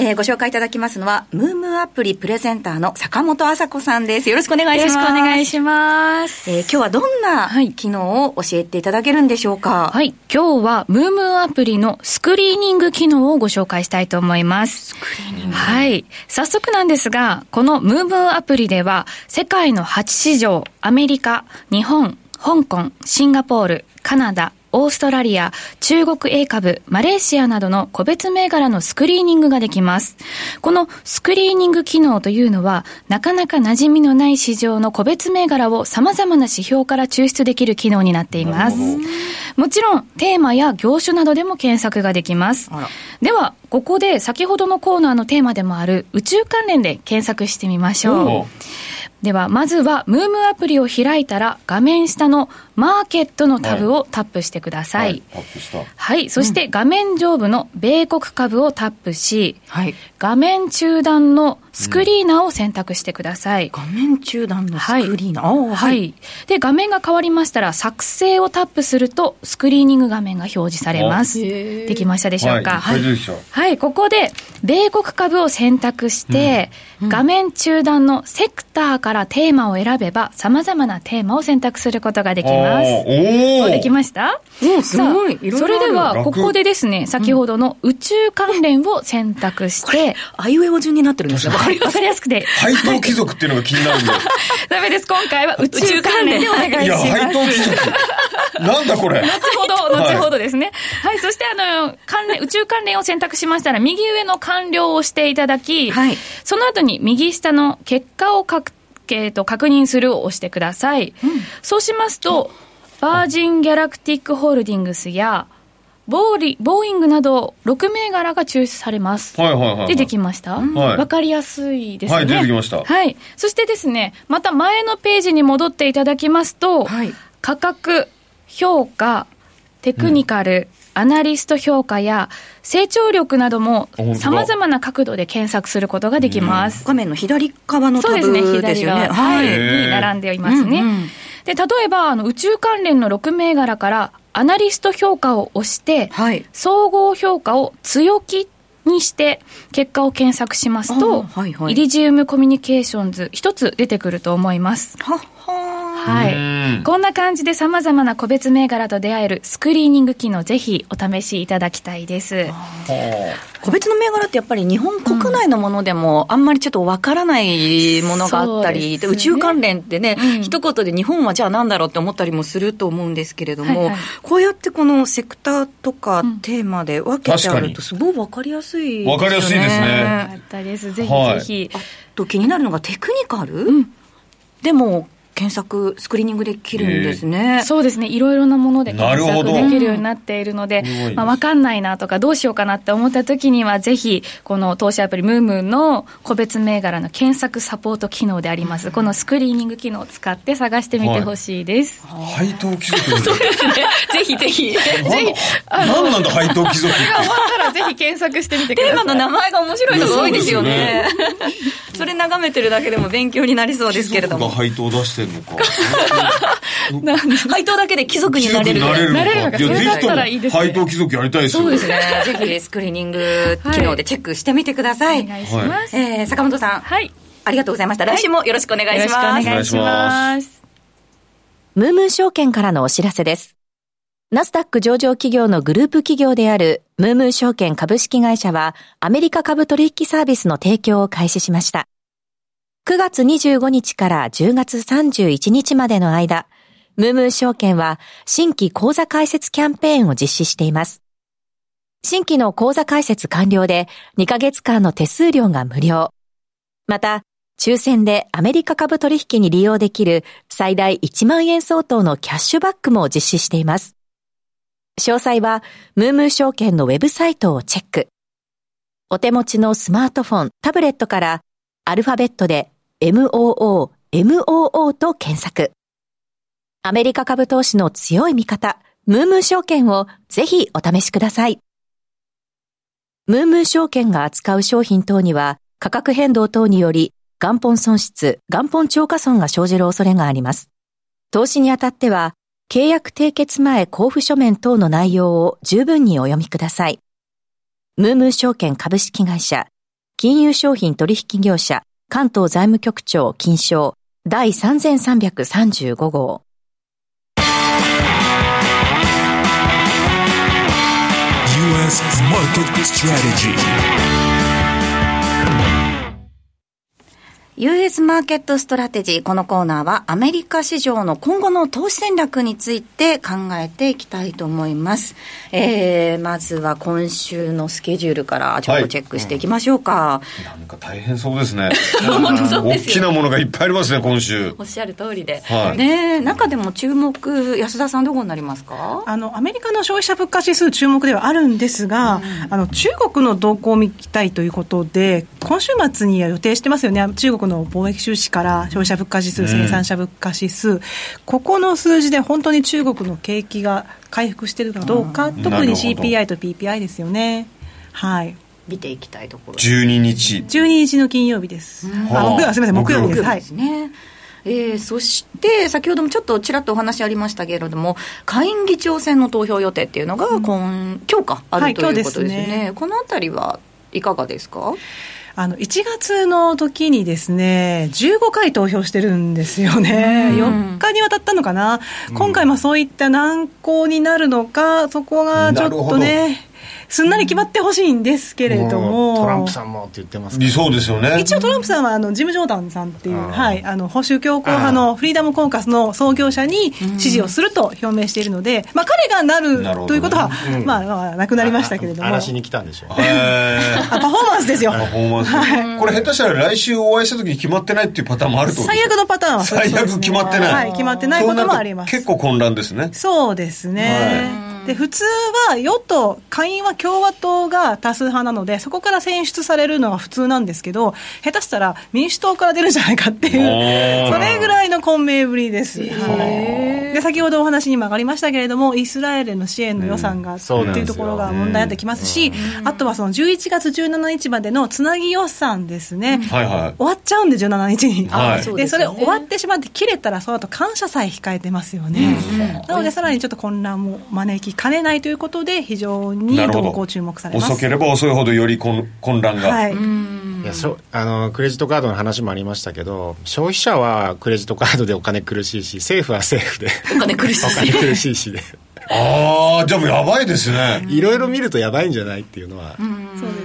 えーご紹介いただきますのは、ムームーアプリプレゼンターの坂本麻子さんです。よろしくお願いします。よろしくお願いします。えー今日はどんなはい機能を教えていただけるんでしょうか？はい。今日は、ムームーアプリのスクリーニング機能をご紹介したいと思います。スクリーニングはい。早速なんですが、このムームーアプリでは、世界の8市場、アメリカ、日本、香港、シンガポール、カナダ、オーストラリア、中国 A 株、マレーシアなどの個別銘柄のスクリーニングができます。このスクリーニング機能というのは、なかなか馴染みのない市場の個別銘柄を様々な指標から抽出できる機能になっています。もちろん、テーマや業種などでも検索ができます。では、ここで先ほどのコーナーのテーマでもある宇宙関連で検索してみましょう。では、まずは、ムームアプリを開いたら、画面下のマーケットのタブをタップしてください。タップしたはい。そして、画面上部の米国株をタップし、はい。画面中段のスクリーナーを選択してください。画面中段のスクリーナー。はい。はい。で、画面が変わりましたら、作成をタップすると、スクリーニング画面が表示されます。できましたでしょうか？はい、大丈夫でしょはい、ここで、米国株を選択して、画面中段のセクターからテーマを選べば、様々なテーマを選択することができます。おおできました？うんすごいさあいろいろあるそれでは、楽ここでですね、先ほどの宇宙関連を選択して、あいうえお順になってるんですよ。わかりわかりやすくて、配当貴族っていうのが気になるんだよ [laughs] ダメです。今回は宇宙関連でお願いいやします。配当貴族なんだこれ後ほど、後ほどですね。はい、そしてあの、関連、宇宙関連を選択しましたら、右上の完了をしていただき、はいその後に右下の結果をかく、えーと確認するを押してください。そうしますと、バージン・ギャラクティック・ホールディングスや、ボーリボーイングなど6銘柄が抽出されます。はいはいはいはい出てきました？わ、はいかりやすいですね。はい出てきましたはい。そしてですね、また前のページに戻っていただきますと、はい価格、評価、テクニカル、アナリスト評価や成長力なども本当だ様々な角度で検索することができます。画面の左側のタブそうですね、ですよね。左側、はい、に並んでいますね。うんうんで、例えば、あの、宇宙関連の6銘柄から、アナリスト評価を押して、はい。総合評価を強気にして、結果を検索しますと、はいはい。イリジウムコミュニケーションズ、一つ出てくると思います。はっはーはい。こんな感じで様々な個別銘柄と出会えるスクリーニング機能、ぜひお試しいただきたいです。個別の銘柄ってやっぱり日本国内のものでもあんまりちょっとわからないものがあったり、そうですね。宇宙関連ってね、うん。一言で日本はじゃあなんだろうって思ったりもすると思うんですけれども、はいはい。こうやってこのセクターとかテーマで分けてあるとすごいわかりやすいわかりやすいですね。よかったです。ぜひはい。ぜひ。あと気になるのがテクニカル、でも検索スクリーニングできるんですね、そうですね。いろいろなもので検索できるようになっているのですごいで、す。まあ、わかんないなとか、どうしようかなって思った時には、ぜひ、この投資アプリ、ムームーの個別銘柄の検索サポート機能であります、このスクリーニング機能を使って探してみてほしいです。配当貴族みたいぜひぜひ、ぜひ、な何なんだ配当貴族って。終わったらぜひ検索してみてください。テーマの名前が面白いのが多いですよね。ね。[laughs] それ眺めてるだけでも勉強になりそうですけれども。配当出して [laughs] んのか。配当だけで貴族に貴なれる。なれるのかなれるのかいやそれだったらいいぜひともですね配当貴族やりたいですよ。そうですね。ぜひスクリーニング機能でチェックしてみてください、お願いします。えー坂本さん、はい。ありがとうございました。来週もよろしくお願いよろしくおします、願いします。ムームー証券からのお知らせです。ナスダック上場企業のグループ企業であるムームー証券株式会社はアメリカ株取引サービスの提供を開始しました。9月25日から10月31日までの間、ムームー証券は新規口座開設キャンペーンを実施しています。新規の口座開設完了で2ヶ月間の手数料が無料。また、抽選でアメリカ株取引に利用できる最大1万円相当のキャッシュバックも実施しています。詳細は、ムームー証券のウェブサイトをチェック。お手持ちのスマートフォン、タブレットから、アルファベットで MOO、MOO と検索。アメリカ株投資の強い味方、ムームー証券をぜひお試しください。ムームー証券が扱う商品等には価格変動等により元本損失、元本超過損が生じる恐れがあります。投資にあたっては契約締結前交付書面等の内容を十分にお読みください。ムームー証券株式会社、金融商品取引業者、関東財務局長金賞第3335号。U.S. Market Strategy. US マーケットストラテジー。このコーナーはアメリカ市場の今後の投資戦略について考えていきたいと思います。えー、まずは今週のスケジュールからちょっとチェックしていきましょうか。なんか大変そうですね本当そう大ですよきなものがいっぱいありますね今週おっしゃる通りで。はいねえ中でも注目、安田さんどこになりますか？あのアメリカの消費者物価指数、注目ではあるんですが、あの中国の動向を見たいということで、今週末には予定してますよね、中国の貿易収支から消費者物価指数、生産者物価指数、ここの数字で本当に中国の景気が回復しているかどうか、特に CPI と PPI ですよね。はい見ていきたいところ。12日12日の金曜日です。あはあ木曜すみません、木曜日です。はいね。えーそして、先ほどもちょっとちらっとお話ありましたけれども、下院議長選の投票予定っていうのが今、今日か、あはいるということですよね。今日ですねこのあたりはいかがですか？あの1月の時にですね、15回投票してるんですよね、4日にわたったのかな、今回もそういった難航になるのか、そこがちょっとね、すんなり決まってほしいんですけれども、トランプさんもって言ってますけ理ど想ですよね。一応トランプさんはあのジム・ジョーダンさんっていう、はい、あの保守強硬派のフリーダム・コーカスの創業者に支持をすると表明しているので、まあ、彼がなるということは、まあ、まあ、なくなりましたけれども、嵐に来たんでしょうパフォーマンスですよ。パフォーマンス。これ下手したら来週お会いした時に決まってないっていうパターンもあると最悪のパターンは最悪決まってない。はい、決まってないこともあります。結構混乱ですね。そうですね。で普通は与党、下院は共和党が多数派なので、そこから選出されるのが普通なんですけど、下手したら民主党から出るんじゃないかっていう、それぐらいの混迷ぶりです。はい。で先ほどお話にも上がりましたけれども、イスラエルへの支援の予算が、ってそうなんですよいうところが問題になってきますし、あとはその11月17日までのつなぎ予算ですね。はいはい。終わっちゃうんで、17日に。はい。でそれ終わってしまって切れたらその後感謝祭控えてますよね、なのでさらにちょっと混乱も招きかねないということで非常に動向注目されます。遅ければ遅いほどより混混乱が、はい、いやそあのクレジットカードの話もありましたけど消費者はクレジットカードでお金苦しいし政府は政府で。お金苦しい。お金苦しいしで。ああじゃあもうやばいですね。いろいろ見るとやばいんじゃないっていうのは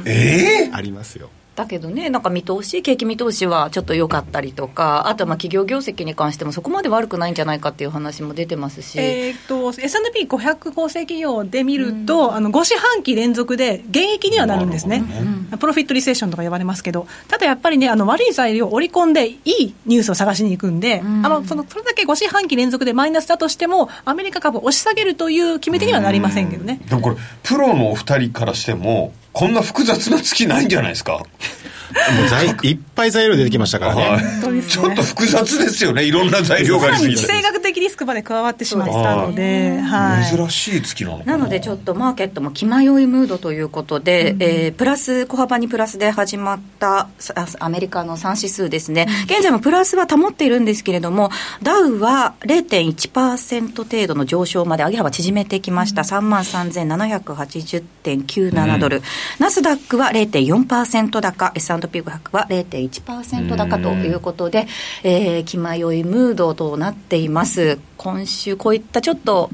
ええありますよだけどね、なんか見通し、景気見通しはちょっと良かったりとか、あとはまあ企業業績に関してもそこまで悪くないんじゃないかっていう話も出てますし、えー、と S&P500 構成企業で見ると、あの5四半期連続で減益にはなるんですね、プロフィットリセッションとか言われますけど、ただやっぱりね、あの悪い材料を織り込んで、いいニュースを探しに行くんで、あのそのそれだけ5四半期連続でマイナスだとしても、アメリカ株を押し下げるという決め手にはなりませんけどね。でもこれプロのお二人からしてもこんな複雑な月ないんじゃないですか？もう材 [laughs] いっぱい材料出てきましたからね、はい、ちょっと複雑ですよねいろんな材料がありすぎて地政学的リスクまで加わってしまったので、はい、珍しい月なのなのでちょっとマーケットも気迷いムードということで、うん、えー、プラス小幅にプラスで始まったアメリカの3指数ですね、現在もプラスは保っているんですけれどもダウは0.1%程度の上昇まで上げ幅縮めてきました、3万3780.97ドル、うん、ナスダックは0.4%高。S&P500 は0.1%高ということで、えー、気迷いムードとなっています今週こういったちょっと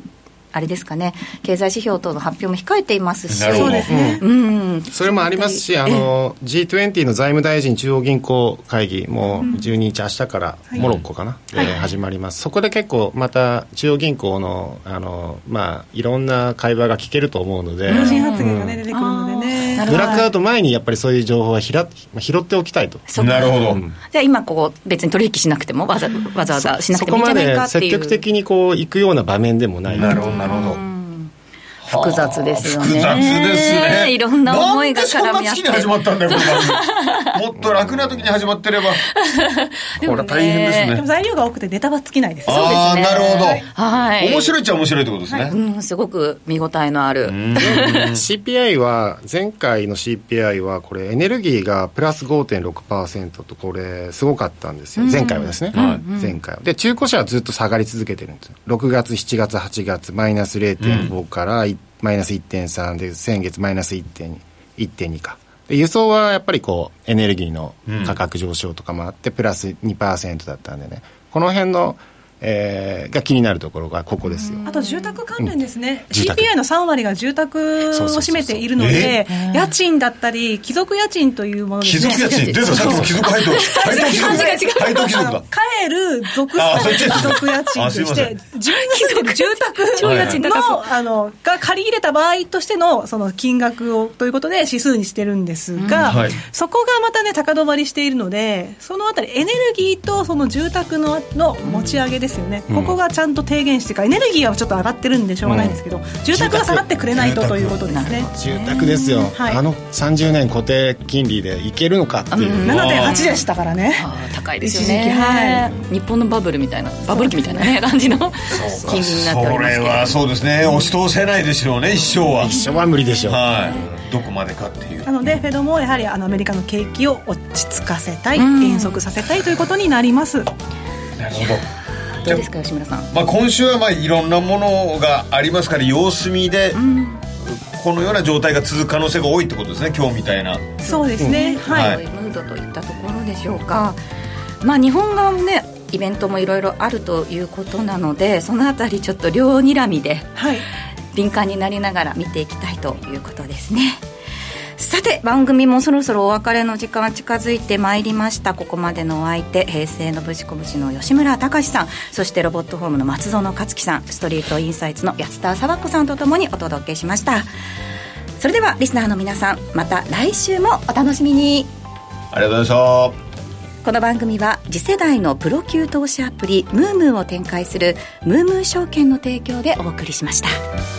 あれですかね、経済指標等の発表も控えていますし、そうですね、うん、それもありますし、あの G20 の財務大臣中央銀行会議も12日、明日からモロッコかな、はい、で始まります、そこで結構、また中央銀行のあの、まあ、いろんな会話が聞けると思うので、発言が、ね、出てくるのでね。ブラックアウト前にやっぱりそういう情報はひら拾っておきたいと。なるほど。じゃあ今ここ別に取引しなくてもわざわざわざしなくてもいいんじゃないかっていう。そこまで積極的にこう行くような場面でもない。なるほどなるほど。複雑ですよね。複雑ですね。いろんな思いが絡み合って。なんでそんな月に始まったんだよ、もっと楽な時に始まってれば。[laughs] これは大変ですね。でも材料が多くてネタは尽きないです。そうですね。ああ、なるほど。はい。面白いっちゃ面白いってことですね。うん、すごく見応えのある。[laughs] CPI は、前回の CPI は、これエネルギーがプラス5.6%と、これすごかったんですよ。前回はですね。前回は。で、中古車はずっと下がり続けてるんですよ。6月、7月、8月、マイナス0.5から1マイナス1.3で、先月マイナス1.2、か。輸送はやっぱりこう、エネルギーの価格上昇とかもあって、プラス2%だったんでね、この辺のえー、が気になるところがここですよ。あと住宅関連ですね、うん、CPI の3割が住宅を占めているので、家賃だったり、貴族家賃というものですね、貴族家賃、出た、さっきの貴族配当、[laughs] 配当貴族だ、帰る属貴族家賃として、自分が住宅のあのが借り入れた場合としてのその金額をということで指数にしてるんですが、うん。はい、そこがまたね、高止まりしているので、そのあたり、エネルギーとその住宅のの持ち上げですですよね、ここがちゃんと低減してか、エネルギーはちょっと上がってるんでしょうがないんですけど、住宅が下がってくれないとということですね。住宅ですよ、はい、あの30年固定金利でいけるのかっていう、うん、7.8でしたからね。高いですよね、はい、日本のバブルみたいなバブル期みたいな、ね、[laughs] 感じの金利になっておりますそれはそうですね。押し通せないでしょうね一生は。一生は無理でしょう、はい、どこまでかっていう。なのでフェドもやはりあのアメリカの景気を落ち着かせたい減速させたいということになります。なるほどどうですか吉村さん、まあ、今週はまあいろんなものがありますから様子見で、うん、このような状態が続く可能性が多いってことですね今日みたいな。そうですね、うん、はい、ムードといったところでしょうか。まあ日本側もねイベントもいろいろあるということなのでそのあたりちょっと両睨みで、はい、敏感になりながら見ていきたいということですねさて番組もそろそろお別れの時間近づいてまいりました。ここまでのお相手平成のぶしこぶしの吉村隆さん。そしてロボットホームの松園克樹さん。ストリートインサイツの安田佐和子さんとともにお届けしました。それではリスナーの皆さんまた来週もお楽しみに。ありがとうございました。この番組は次世代のプロ級投資アプリムームーを展開するムームー証券の提供でお送りしました。